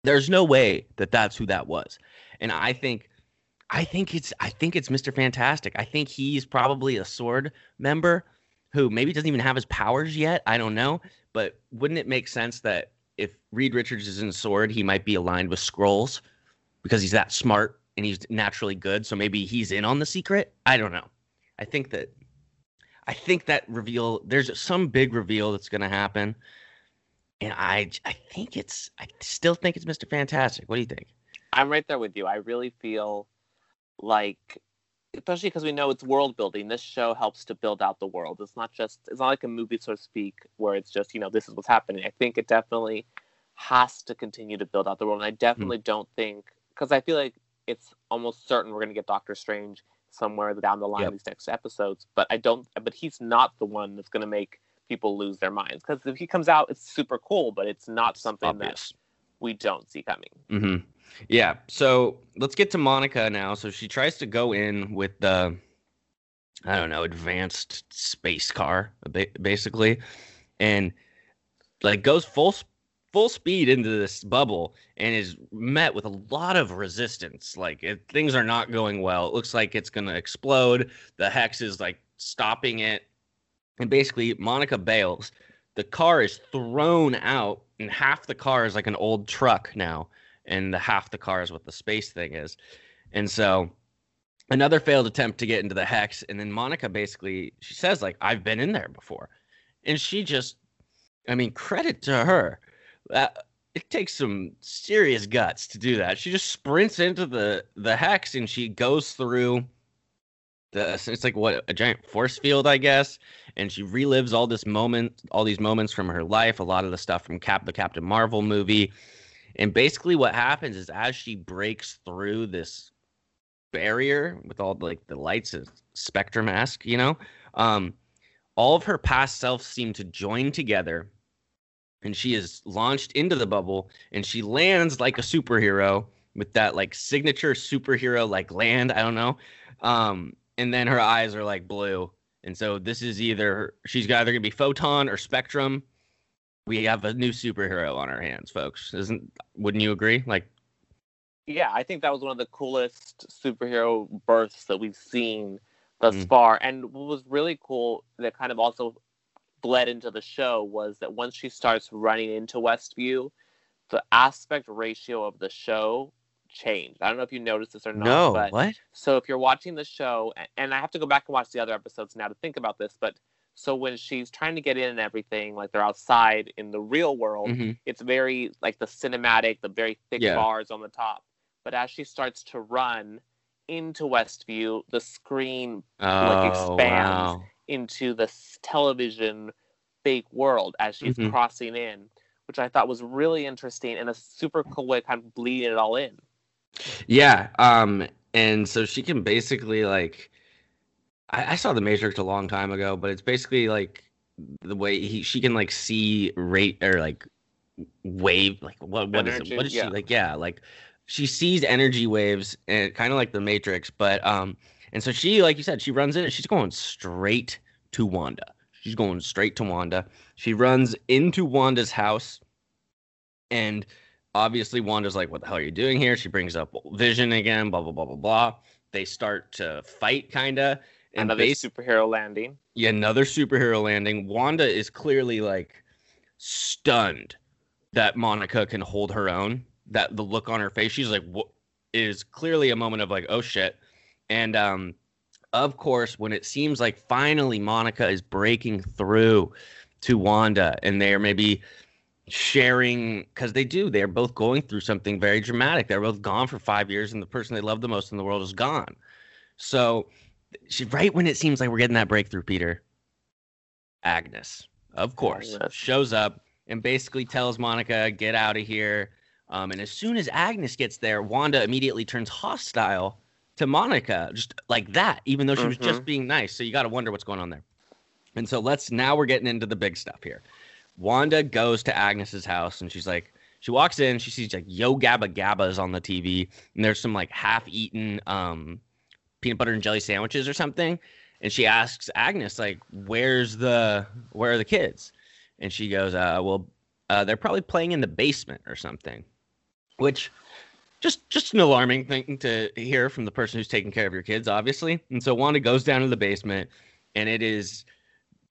There's no way that that's who that was, and I think, I think it's I think it's Mr. Fantastic. I think he's probably a SWORD member who maybe doesn't even have his powers yet. I don't know, but wouldn't it make sense that if Reed Richards is in SWORD, he might be aligned with Skrulls because he's that smart and he's naturally good. So maybe he's in on the secret. I don't know. I think that I think that reveal there's some big reveal that's going to happen. And I I think it's I still think it's Mr. Fantastic. What do you think? I'm right there with you. I really feel like especially because we know it's world building. This show helps to build out the world. It's not just it's not like a movie, so to speak, where it's just you know this is what's happening. I think it definitely has to continue to build out the world, and I definitely mm. don't think because I feel like it's almost certain we're going to get Doctor Strange somewhere down the line yep. these next episodes. But I don't. But he's not the one that's going to make people lose their minds because if he comes out, it's super cool, but it's not something Obvious. that we don't see coming. Mm-hmm. Yeah. So let's get to Monica now. So she tries to go in with the, I don't know, advanced space car, basically, and like goes full full speed into this bubble and is met with a lot of resistance. Like it, things are not going well. It looks like it's gonna explode. The hex is like stopping it, and basically Monica bails. The car is thrown out, and half the car is like an old truck now and the half the car is what the space thing is. And so another failed attempt to get into the hex and then Monica basically she says like I've been in there before. And she just I mean credit to her. Uh, it takes some serious guts to do that. She just sprints into the the hex and she goes through the it's like what a giant force field I guess and she relives all this moment all these moments from her life, a lot of the stuff from Cap the Captain Marvel movie and basically, what happens is as she breaks through this barrier with all the, like the lights of Spectrum esque, you know, um, all of her past selves seem to join together, and she is launched into the bubble, and she lands like a superhero with that like signature superhero like land. I don't know, um, and then her eyes are like blue, and so this is either she's either gonna be photon or spectrum we have a new superhero on our hands, folks. Isn't wouldn't you agree? Like Yeah, I think that was one of the coolest superhero births that we've seen thus mm-hmm. far. And what was really cool that kind of also bled into the show was that once she starts running into Westview, the aspect ratio of the show changed. I don't know if you noticed this or not. No, but what? So if you're watching the show, and I have to go back and watch the other episodes now to think about this, but so when she's trying to get in and everything, like they're outside in the real world, mm-hmm. it's very like the cinematic, the very thick yeah. bars on the top. But as she starts to run into Westview, the screen oh, like expands wow. into the television fake world as she's mm-hmm. crossing in, which I thought was really interesting and a super cool way kind of bleeding it all in. Yeah, um, and so she can basically like I, I saw the Matrix a long time ago, but it's basically like the way he she can like see rate or like wave like what what energy, is it? What is yeah. she like? Yeah, like she sees energy waves and kind of like the Matrix, but um and so she like you said she runs in she's going straight to Wanda. She's going straight to Wanda. She runs into Wanda's house and obviously Wanda's like what the hell are you doing here? She brings up Vision again, blah blah blah blah blah. They start to fight kind of and another base, superhero landing. Yeah, another superhero landing. Wanda is clearly like stunned that Monica can hold her own. That the look on her face, she's like, what is clearly a moment of like, oh shit. And um, of course, when it seems like finally Monica is breaking through to Wanda, and they are maybe sharing because they do. They're both going through something very dramatic. They're both gone for five years, and the person they love the most in the world is gone. So she, right when it seems like we're getting that breakthrough, Peter, Agnes, of course, Agnes. shows up and basically tells Monica, "Get out of here." Um, and as soon as Agnes gets there, Wanda immediately turns hostile to Monica, just like that, even though she mm-hmm. was just mm-hmm. being nice. So you got to wonder what's going on there. And so let's now we're getting into the big stuff here. Wanda goes to Agnes's house and she's like, she walks in, she sees like Yo Gabba Gabba's on the TV, and there's some like half-eaten um peanut butter and jelly sandwiches or something. and she asks Agnes like, "Where's the where are the kids?" And she goes, uh, "Well, uh, they're probably playing in the basement or something," which just just an alarming thing to hear from the person who's taking care of your kids, obviously. And so Wanda goes down to the basement, and it is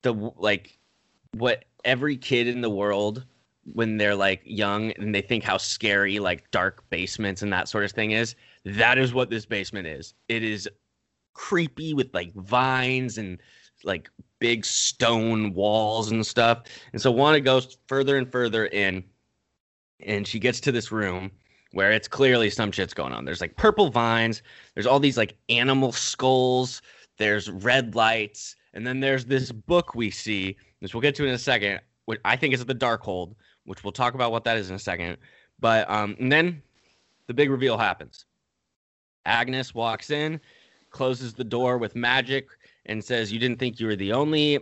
the like what every kid in the world when they're like young and they think how scary like dark basements and that sort of thing is that is what this basement is it is creepy with like vines and like big stone walls and stuff and so wanda goes further and further in and she gets to this room where it's clearly some shit's going on there's like purple vines there's all these like animal skulls there's red lights and then there's this book we see which we'll get to in a second which i think is the darkhold which we'll talk about what that is in a second. But um, and then the big reveal happens. Agnes walks in, closes the door with magic, and says, "You didn't think you were the only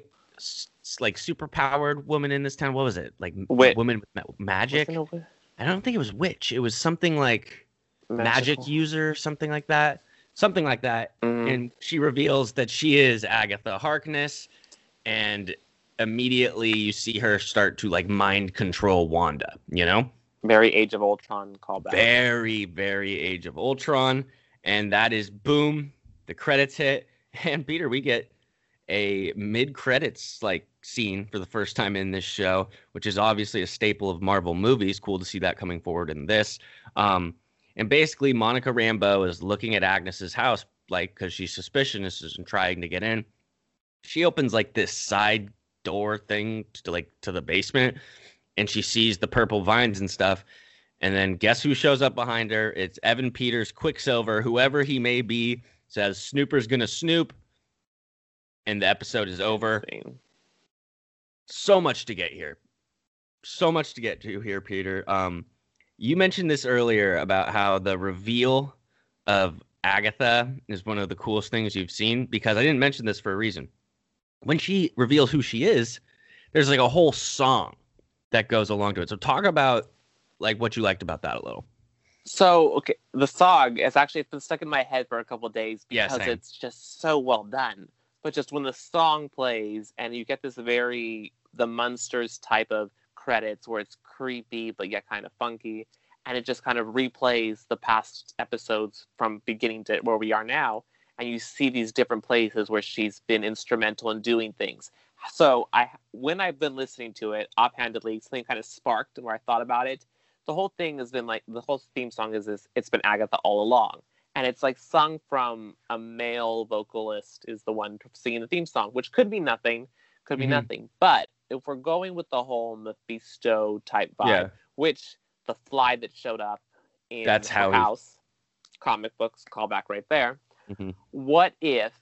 like super powered woman in this town. What was it? Like Wit. woman with ma- magic? I don't think it was witch. It was something like magic user, something like that. Something like that. Mhm. And she reveals that she is Agatha Harkness, and immediately you see her start to like mind control Wanda. You know, Very Age of Ultron callback. very, very Age of Ultron, and that is boom. The credits hit, and Peter, we get a mid credits like scene for the first time in this show, which is obviously a staple of Marvel movies. Cool to see that coming forward in this. Um, and basically, Monica Rambeau is looking at Agnes's house, like because she's suspicious and trying to get in. She opens like this side door thing to like to the basement, and she sees the purple vines and stuff. And then guess who shows up behind her? It's Evan Peters, Quicksilver, whoever he may be, says Snooper's gonna snoop, and the episode is over. So much to get here. So much to get to here peter. Um you mentioned this earlier about how the reveal of agatha is one of the coolest things you've seen because i didn't mention this for a reason. When she reveals who she is there's like a whole song that goes along to it. So talk about like what you liked about that a little So okay, the song has actually it's been stuck in my head for a couple of days because same. it's just so well done. But just when the song plays and you get this very the Munsters type of credits where it's creepy but yet kind of funky, and it just kind of replays the past episodes from beginning to where we are now, and you see these different places where she's been instrumental in doing things. So I when I've been listening to it offhandedly, something kind of sparked and where I thought about it the whole thing has been like the whole theme song is this it's been agatha all along and it's like sung from a male vocalist is the one singing the theme song which could be nothing could be Mhm. nothing but if we're going with the whole mephisto type vibe Yeah. which the fly that showed up in That's how he- house comic books callback right there Mhm. what if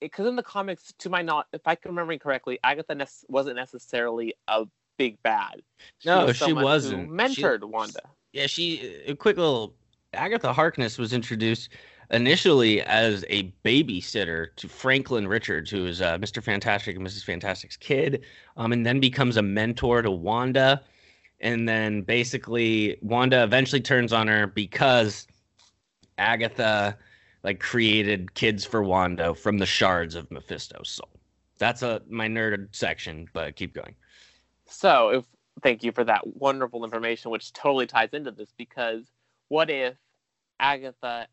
because in the comics to my not if i can remember correctly agatha nec- wasn't necessarily a big bad. No, was she wasn't. She- mentored wanda. Yeah she a quick little agatha harkness was introduced initially as a babysitter to franklin richards who is uh, mr fantastic and mrs fantastic's kid um, and then becomes a mentor to wanda. And then basically wanda eventually turns on her because agatha like created kids for wanda from the shards of mephisto's soul. That's a my nerd section but keep going So, if thank you for that wonderful information, which totally ties into this, because what if Agatha?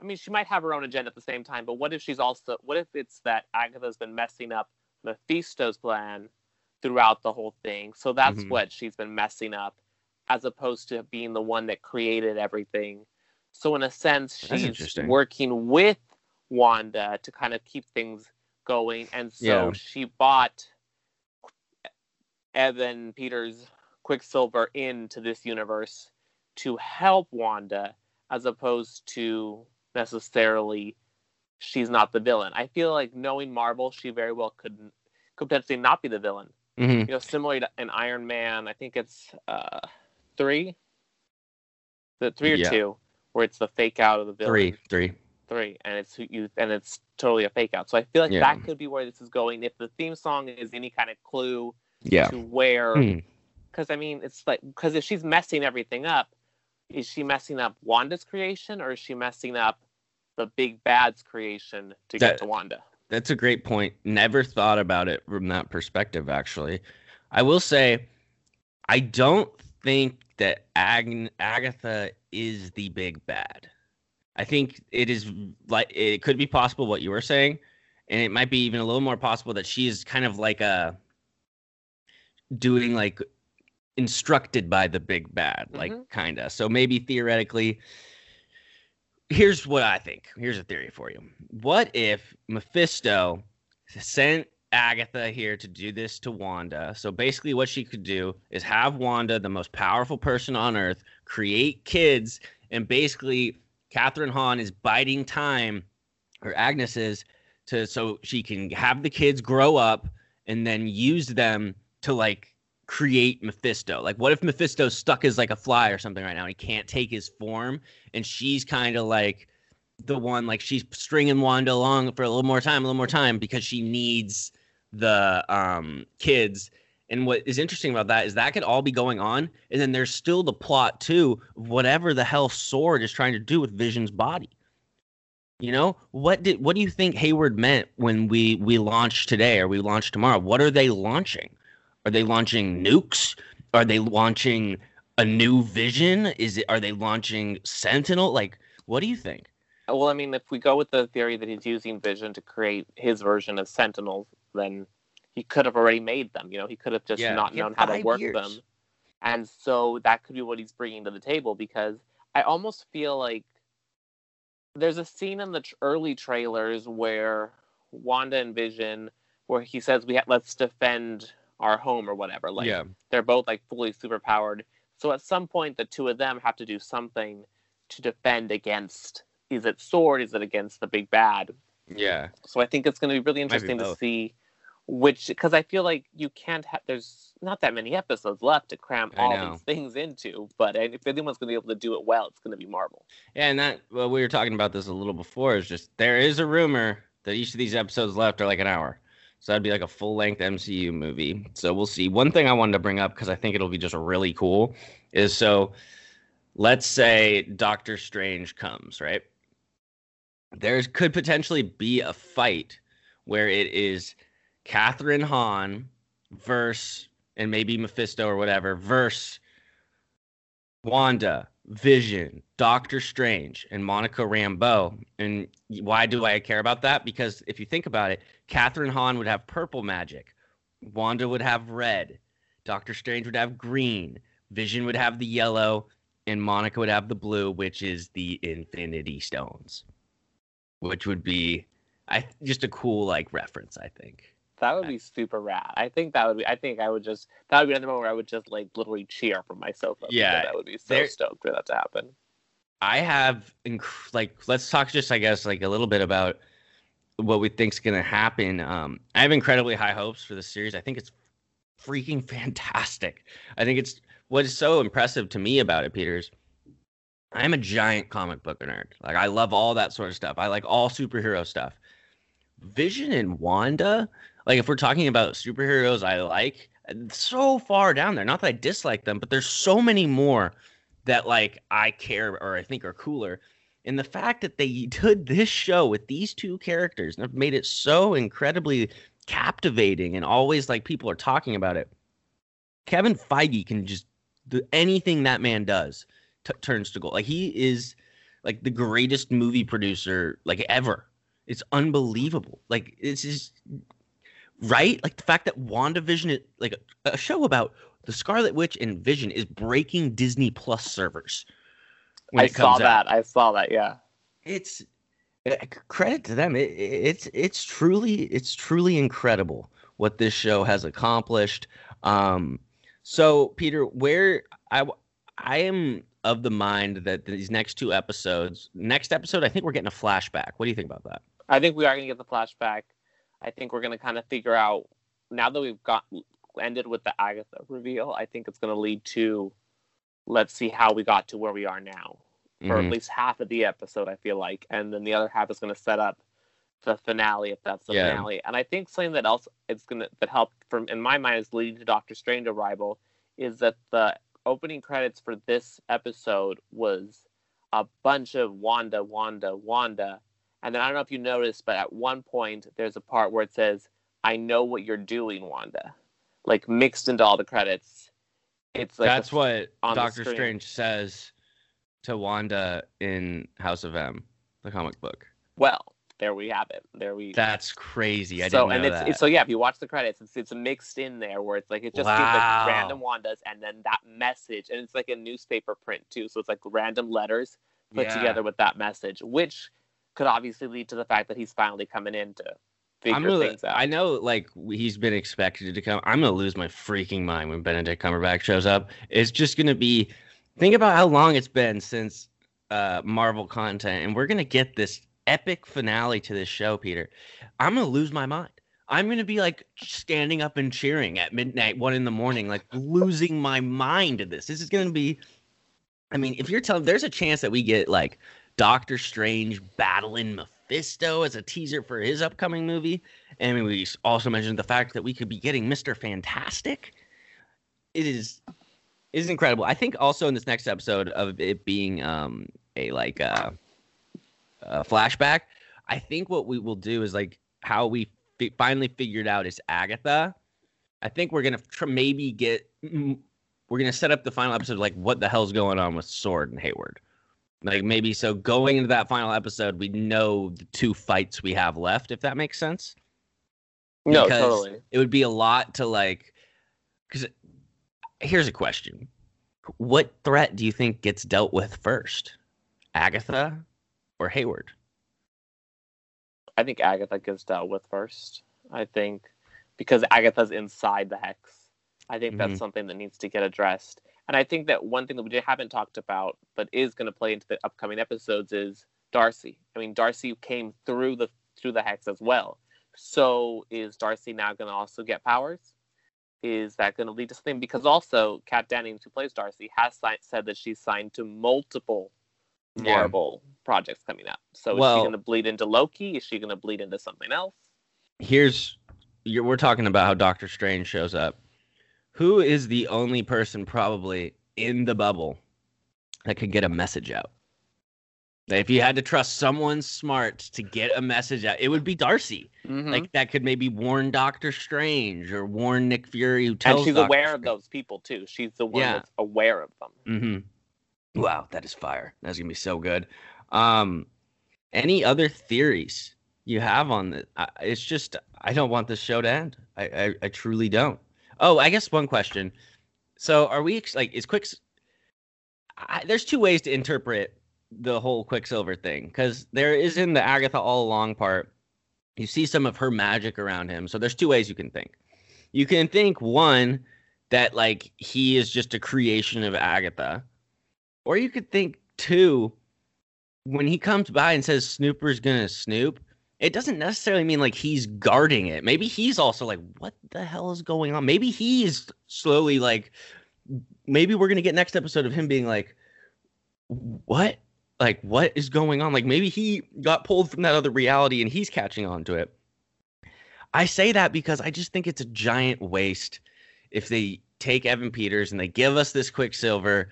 I mean, she might have her own agenda at the same time, but what if she's also? What if it's that Agatha's been messing up Mephisto's plan throughout the whole thing? So that's Mhm. what she's been messing up, as opposed to being the one that created everything. So in a sense, she's working with Wanda to kind of keep things going, and so Yeah. she bought Evan Peters Quicksilver into this universe to help Wanda as opposed to necessarily she's not the villain. I feel like knowing Marvel, she very well could could potentially not be the villain. Mhm. You know, similar to an Iron Man, I think it's uh three. The three or Yeah. two, where it's the fake out of the villain three three three, and it's who you and it's totally a fake out. So I feel like Yeah. that could be where this is going. If the theme song is any kind of clue yeah to where, Hmm. because I mean, it's like because if she's messing everything up, is she messing up Wanda's creation or is she messing up the big bad's creation to That- get to Wanda? That's a great point. Never thought about it from that perspective, actually. I will say, I don't think that Ag- Agatha is the big bad. I think it is like it could be possible what you were saying, and it might be even a little more possible that she is kind of like a doing like instructed by the big bad, like Mhm. kinda. So maybe theoretically, here's what I think. Here's a theory for you. What if Mephisto sent Agatha here to do this to Wanda? So basically, what she could do is have Wanda, the most powerful person on earth, create kids, and basically, Kathryn Hahn is biding time, or Agnes is, to so she can have the kids grow up and then use them to like create Mephisto. Like, what if Mephisto's stuck as like a fly or something right now? And he can't take his form, and she's kind of like the one like she's stringing Wanda along for a little more time, a little more time because she needs the um kids. And what is interesting about that is that could all be going on, and then there's still the plot too, whatever the hell SWORD is trying to do with Vision's body. You know what did what do you think Hayward meant when we we launch today or we launch tomorrow? What are they launching? Are they launching nukes? Are they launching a new Vision? Is it are they launching Sentinel? Like, what do you think? Well, I mean, if we go with the theory that he's using Vision to create his version of Sentinels, then he could have already made them. You know, he could have just Yeah, not known how to work years. them. And so that could be what he's bringing to the table because I almost feel like there's a scene in the tr- early trailers where Wanda and Vision, where he says, "We ha- let's defend our home" or whatever. Like yeah, they're both like fully superpowered. So at some point, the two of them have to do something to defend against. Is it SWORD? Is it against the big bad? yeah. So I think it's going to be really Might be interesting to see which, because I feel like you can't have. There's not that many episodes left to cram I all know. these things into. But if anyone's going to be able to do it well, it's going to be Marvel. Yeah, and that well, we were talking about this a little before. Is just there is a rumor that each of these episodes left are like an hour, so that'd be like a full length MCU movie. So we'll see. One thing I wanted to bring up because I think it'll be just really cool is so. Let's say Doctor Strange comes, right? There could potentially be a fight where it is Kathryn Hahn versus and maybe Mephisto or whatever versus Wanda, Vision, Doctor Strange, and Monica Rambeau. And why do I care about that? Because if you think about it, Kathryn Hahn would have purple magic, Wanda would have red, Doctor Strange would have green, Vision would have the yellow, and Monica would have the blue, which is the Infinity Stones, which would be I just a cool like reference, I think. That would be super rad. I think that would be. I think I would just. That would be another moment where I would just like literally cheer from my sofa. Yeah, that would be so there- stoked for that to happen. I have inc- like let's talk just I guess like a little bit about what we think's gonna happen. Um, I have incredibly high hopes for the series. I think it's freaking fantastic. I think it's what is so impressive to me about it, Peters. I'm a giant comic book nerd. Like I love all that sort of stuff. I like all superhero stuff. Vision and Wanda, like if we're talking about superheroes I like, so far down there. Not that I dislike them, but there's so many more that like I care or I think are cooler. And the fact that they did this show with these two characters and have made it so incredibly captivating and always like people are talking about it. Kevin Feige can just do anything that man does t- turns to gold. Like he is like the greatest movie producer like ever. It's unbelievable. Like it's just right. Like the fact that WandaVision is like a, a show about the Scarlet Witch and Vision is breaking Disney Plus servers. I saw out. that. I saw that. Yeah. It's uh, credit to them. It, it- it's it's truly it's truly incredible what this show has accomplished. Um, so Peter, where I I am of the mind that these next two episodes, next episode, I think we're getting a flashback. What do you think about that? I think we are going to get the flashback. I think we're going to kind of figure out now that we've got ended with the Agatha reveal. I think it's going to lead to let's see how we got to where we are now for Mhm. at least half of the episode. I feel like, and then the other half is going to set up the finale if that's the Yeah. finale. And I think something that else it's going to that helped from in my mind is leading to Doctor Strange arrival is that the opening credits for this episode was a bunch of Wanda, Wanda, Wanda, And then I don't know if you noticed, but at one point there's a part where it says, "I know what you're doing, Wanda," like mixed into all the credits. It's like That's a- what Doctor. Strange says to Wanda in House of M, the comic book. well. There we have it. There we. That's crazy. I so didn't and it's, that. it's so yeah. If you watch the credits, it's it's mixed in there where it's like it just gives Wow. like random Wandas and then that message, and it's like a newspaper print too. So it's like random letters put Yeah. together with that message, which could obviously lead to the fact that he's finally coming in to figure I'm gonna, things out. I know, like he's been expected to come. I'm gonna lose my freaking mind when Benedict Cumberbatch shows up. It's just gonna be. Think about how long it's been since uh, Marvel content, and we're gonna get this epic finale to this show, Peter. I'm gonna lose my mind. I'm gonna be like standing up and cheering at midnight, one in the morning, like losing my mind to this. This is gonna be. I mean, if you're telling, there's a chance that we get like Doctor Strange battling Mephisto as a teaser for his upcoming movie. And we also mentioned the fact that we could be getting Mr. Fantastic. It is it is incredible. I think also in this next episode of it being um a like uh, a flashback, I think what we will do is like how we fi- finally figured out is Agatha. I think we're gonna tr- maybe get we're gonna set up the final episode like what the hell's going on with SWORD and Hayward. Like maybe so going into that final episode, we know the two fights we have left, if that makes sense. no, because totally. It would be a lot to like because here's a question. What threat do you think gets dealt with first? Agatha or Hayward? I think Agatha gets dealt with first. I think because Agatha's inside the hex. I think Mhm. that's something that needs to get addressed. And I think that one thing that we haven't talked about, but is going to play into the upcoming episodes, is Darcy. I mean, Darcy came through the through the hex as well. So is Darcy now going to also get powers? Is that going to lead to something? Because also, Kat Dennings, who plays Darcy, has si- said that she's signed to multiple Yeah. Marvel projects coming up. So is she going to bleed into Loki? Is she going to bleed into something else? Here's you're, we're talking about how Doctor Strange shows up. Who is the only person probably in the bubble that could get a message out? If you had to trust someone smart to get a message out, it would be Darcy. Mm-hmm. Like that could maybe warn Doctor Strange or warn Nick Fury who and tells she's Doctor aware of those people too. She's the one Yeah. that's aware of them. Mm-hmm. Wow, that is fire. That's gonna be so good. Um, any other theories you have on this? I, it's just I don't want this show to end. I, I I truly don't. Oh, I guess one question. So are we like is Quicks? I, there's two ways to interpret the whole Quicksilver thing because there is in the Agatha all along part. You see some of her magic around him. So there's two ways you can think. You can think one that like he is just a creation of Agatha. Or you could think two, when he comes by and says Snooper's gonna snoop, it doesn't necessarily mean like he's guarding it. Maybe he's also like, what the hell is going on? Maybe he's slowly like, maybe we're gonna get next episode of him being like, what? Like, what is going on? Like, maybe he got pulled from that other reality and he's catching on to it. I say that because I just think it's a giant waste if they take Evan Peters and they give us this Quicksilver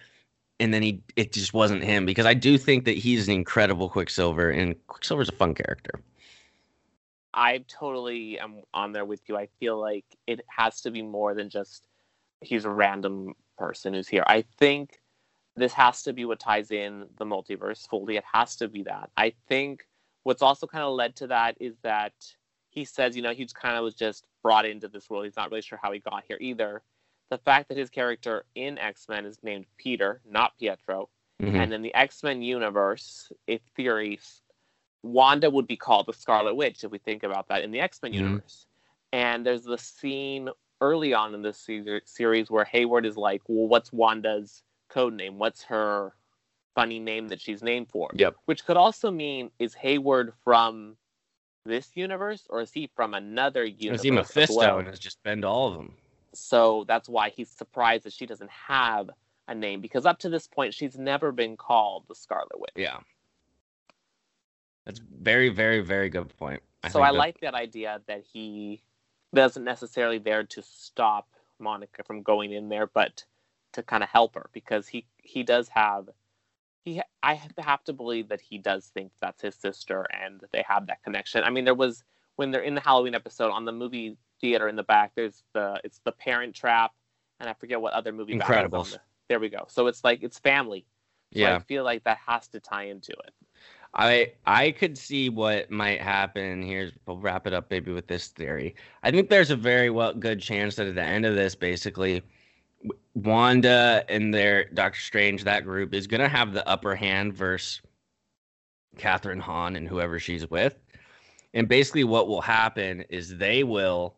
and then he it just wasn't him because I do think that he's an incredible Quicksilver and Quicksilver's a fun character. I totally am on there with you. I feel like it has to be more than just he's a random person who's here. I think this has to be what ties in the multiverse fully. It has to be that. I think what's also kind of led to that is that he says, you know, he kind of was just brought into this world. He's not really sure how he got here either. The fact that his character in X Men is named Peter, not Pietro, Mhm. and in the X Men universe, in theory, Wanda would be called the Scarlet Witch if we think about that in the X Men Mhm. universe. And there's the scene early on in this series where Hayward is like, "Well, what's Wanda's code name? What's her funny name that she's named for?" Yep. Which could also mean is Hayward from this universe or is he from another universe? Is he Mephisto and has just been to all of them? So that's why he's surprised that she doesn't have a name because up to this point she's never been called the Scarlet Witch. Yeah. That's very, very, very good point. so I like that idea that he doesn't necessarily there to stop Monica from going in there, but to kind of help her because he he does have he I have to believe that he does think that's his sister and that they have that connection. I mean, there was when they're in the Halloween episode on the movie theater in the back. There's the it's the Parent Trap, and I forget what other movie. Incredibles. The, there we go. So it's like it's family. So Yeah. I feel like that has to tie into it. I I could see what might happen. Here's we'll wrap it up maybe with this theory. I think there's a very well good chance that at the end of this, basically, Wanda and their Doctor Strange, that group is gonna have the upper hand versus Kathryn Hahn and whoever she's with. And basically, what will happen is they will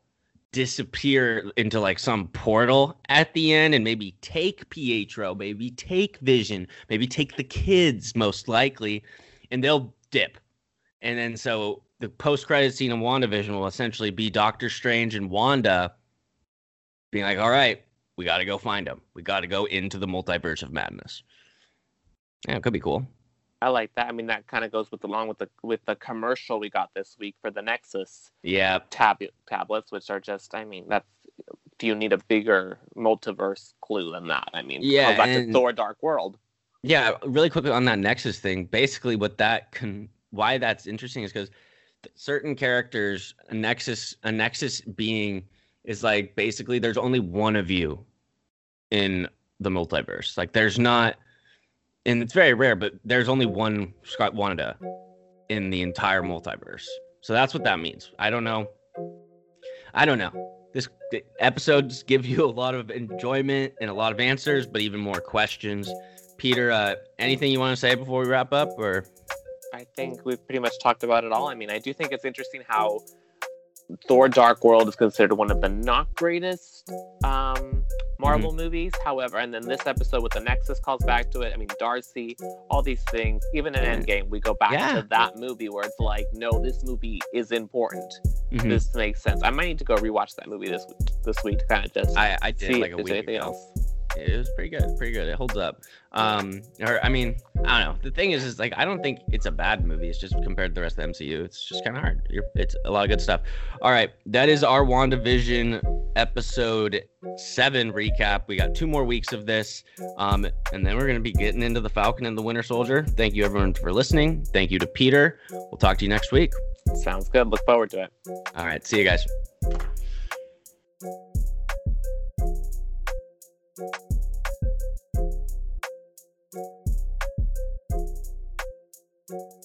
disappear into like some portal at the end and maybe take Pietro, maybe take Vision, maybe take the kids, most likely, and they'll dip. And then so the post credit scene of WandaVision will essentially be Doctor Strange and Wanda being like, all right, we got to go find them. We got to go into the multiverse of madness. Yeah, it could be cool. I like that. I mean, that kind of goes with along with the with the commercial we got this week for the Nexus Yeah. tab tablets, which are just. I mean, that's. Do you need a bigger multiverse clue than that? I mean, Yeah, back and- to Thor: Dark World. Yeah, really quickly on that Nexus thing. Basically, what that can why that's interesting is because certain characters, a Nexus, a Nexus being is like basically there's only one of you in the multiverse. Like there's not, and it's very rare, but there's only one Scott Wanda in the entire multiverse. So that's what that means. I don't know. I don't know. This episodes give you a lot of enjoyment and a lot of answers, but even more questions. Peter, uh, anything you want to say before we wrap up, or I think we've pretty much talked about it all. I mean, I do think it's interesting how Thor: Dark World is considered one of the not greatest um, Marvel movies. However, and then this episode with the Nexus calls back to it. I mean, Darcy, all these things. Even in Endgame, we go back Yeah. to that movie where it's like, no, this movie is important. Mhm. This makes sense. I might need to go rewatch that movie this week, this week to kind of just I, I did see like if a there's week anything ago. else. It was pretty good, pretty good. It holds up. Um, or I mean, I don't know. The thing is, is like I don't think it's a bad movie. It's just compared to the rest of the MCU, it's just kind of hard. You're, it's a lot of good stuff. All right, that is our WandaVision episode seven recap. We got two more weeks of this, um, and then we're gonna be getting into the Falcon and the Winter Soldier. Thank you everyone for listening. Thank you to Peter. We'll talk to you next week. Sounds good. Look forward to it. All right, see you guys. Thank you.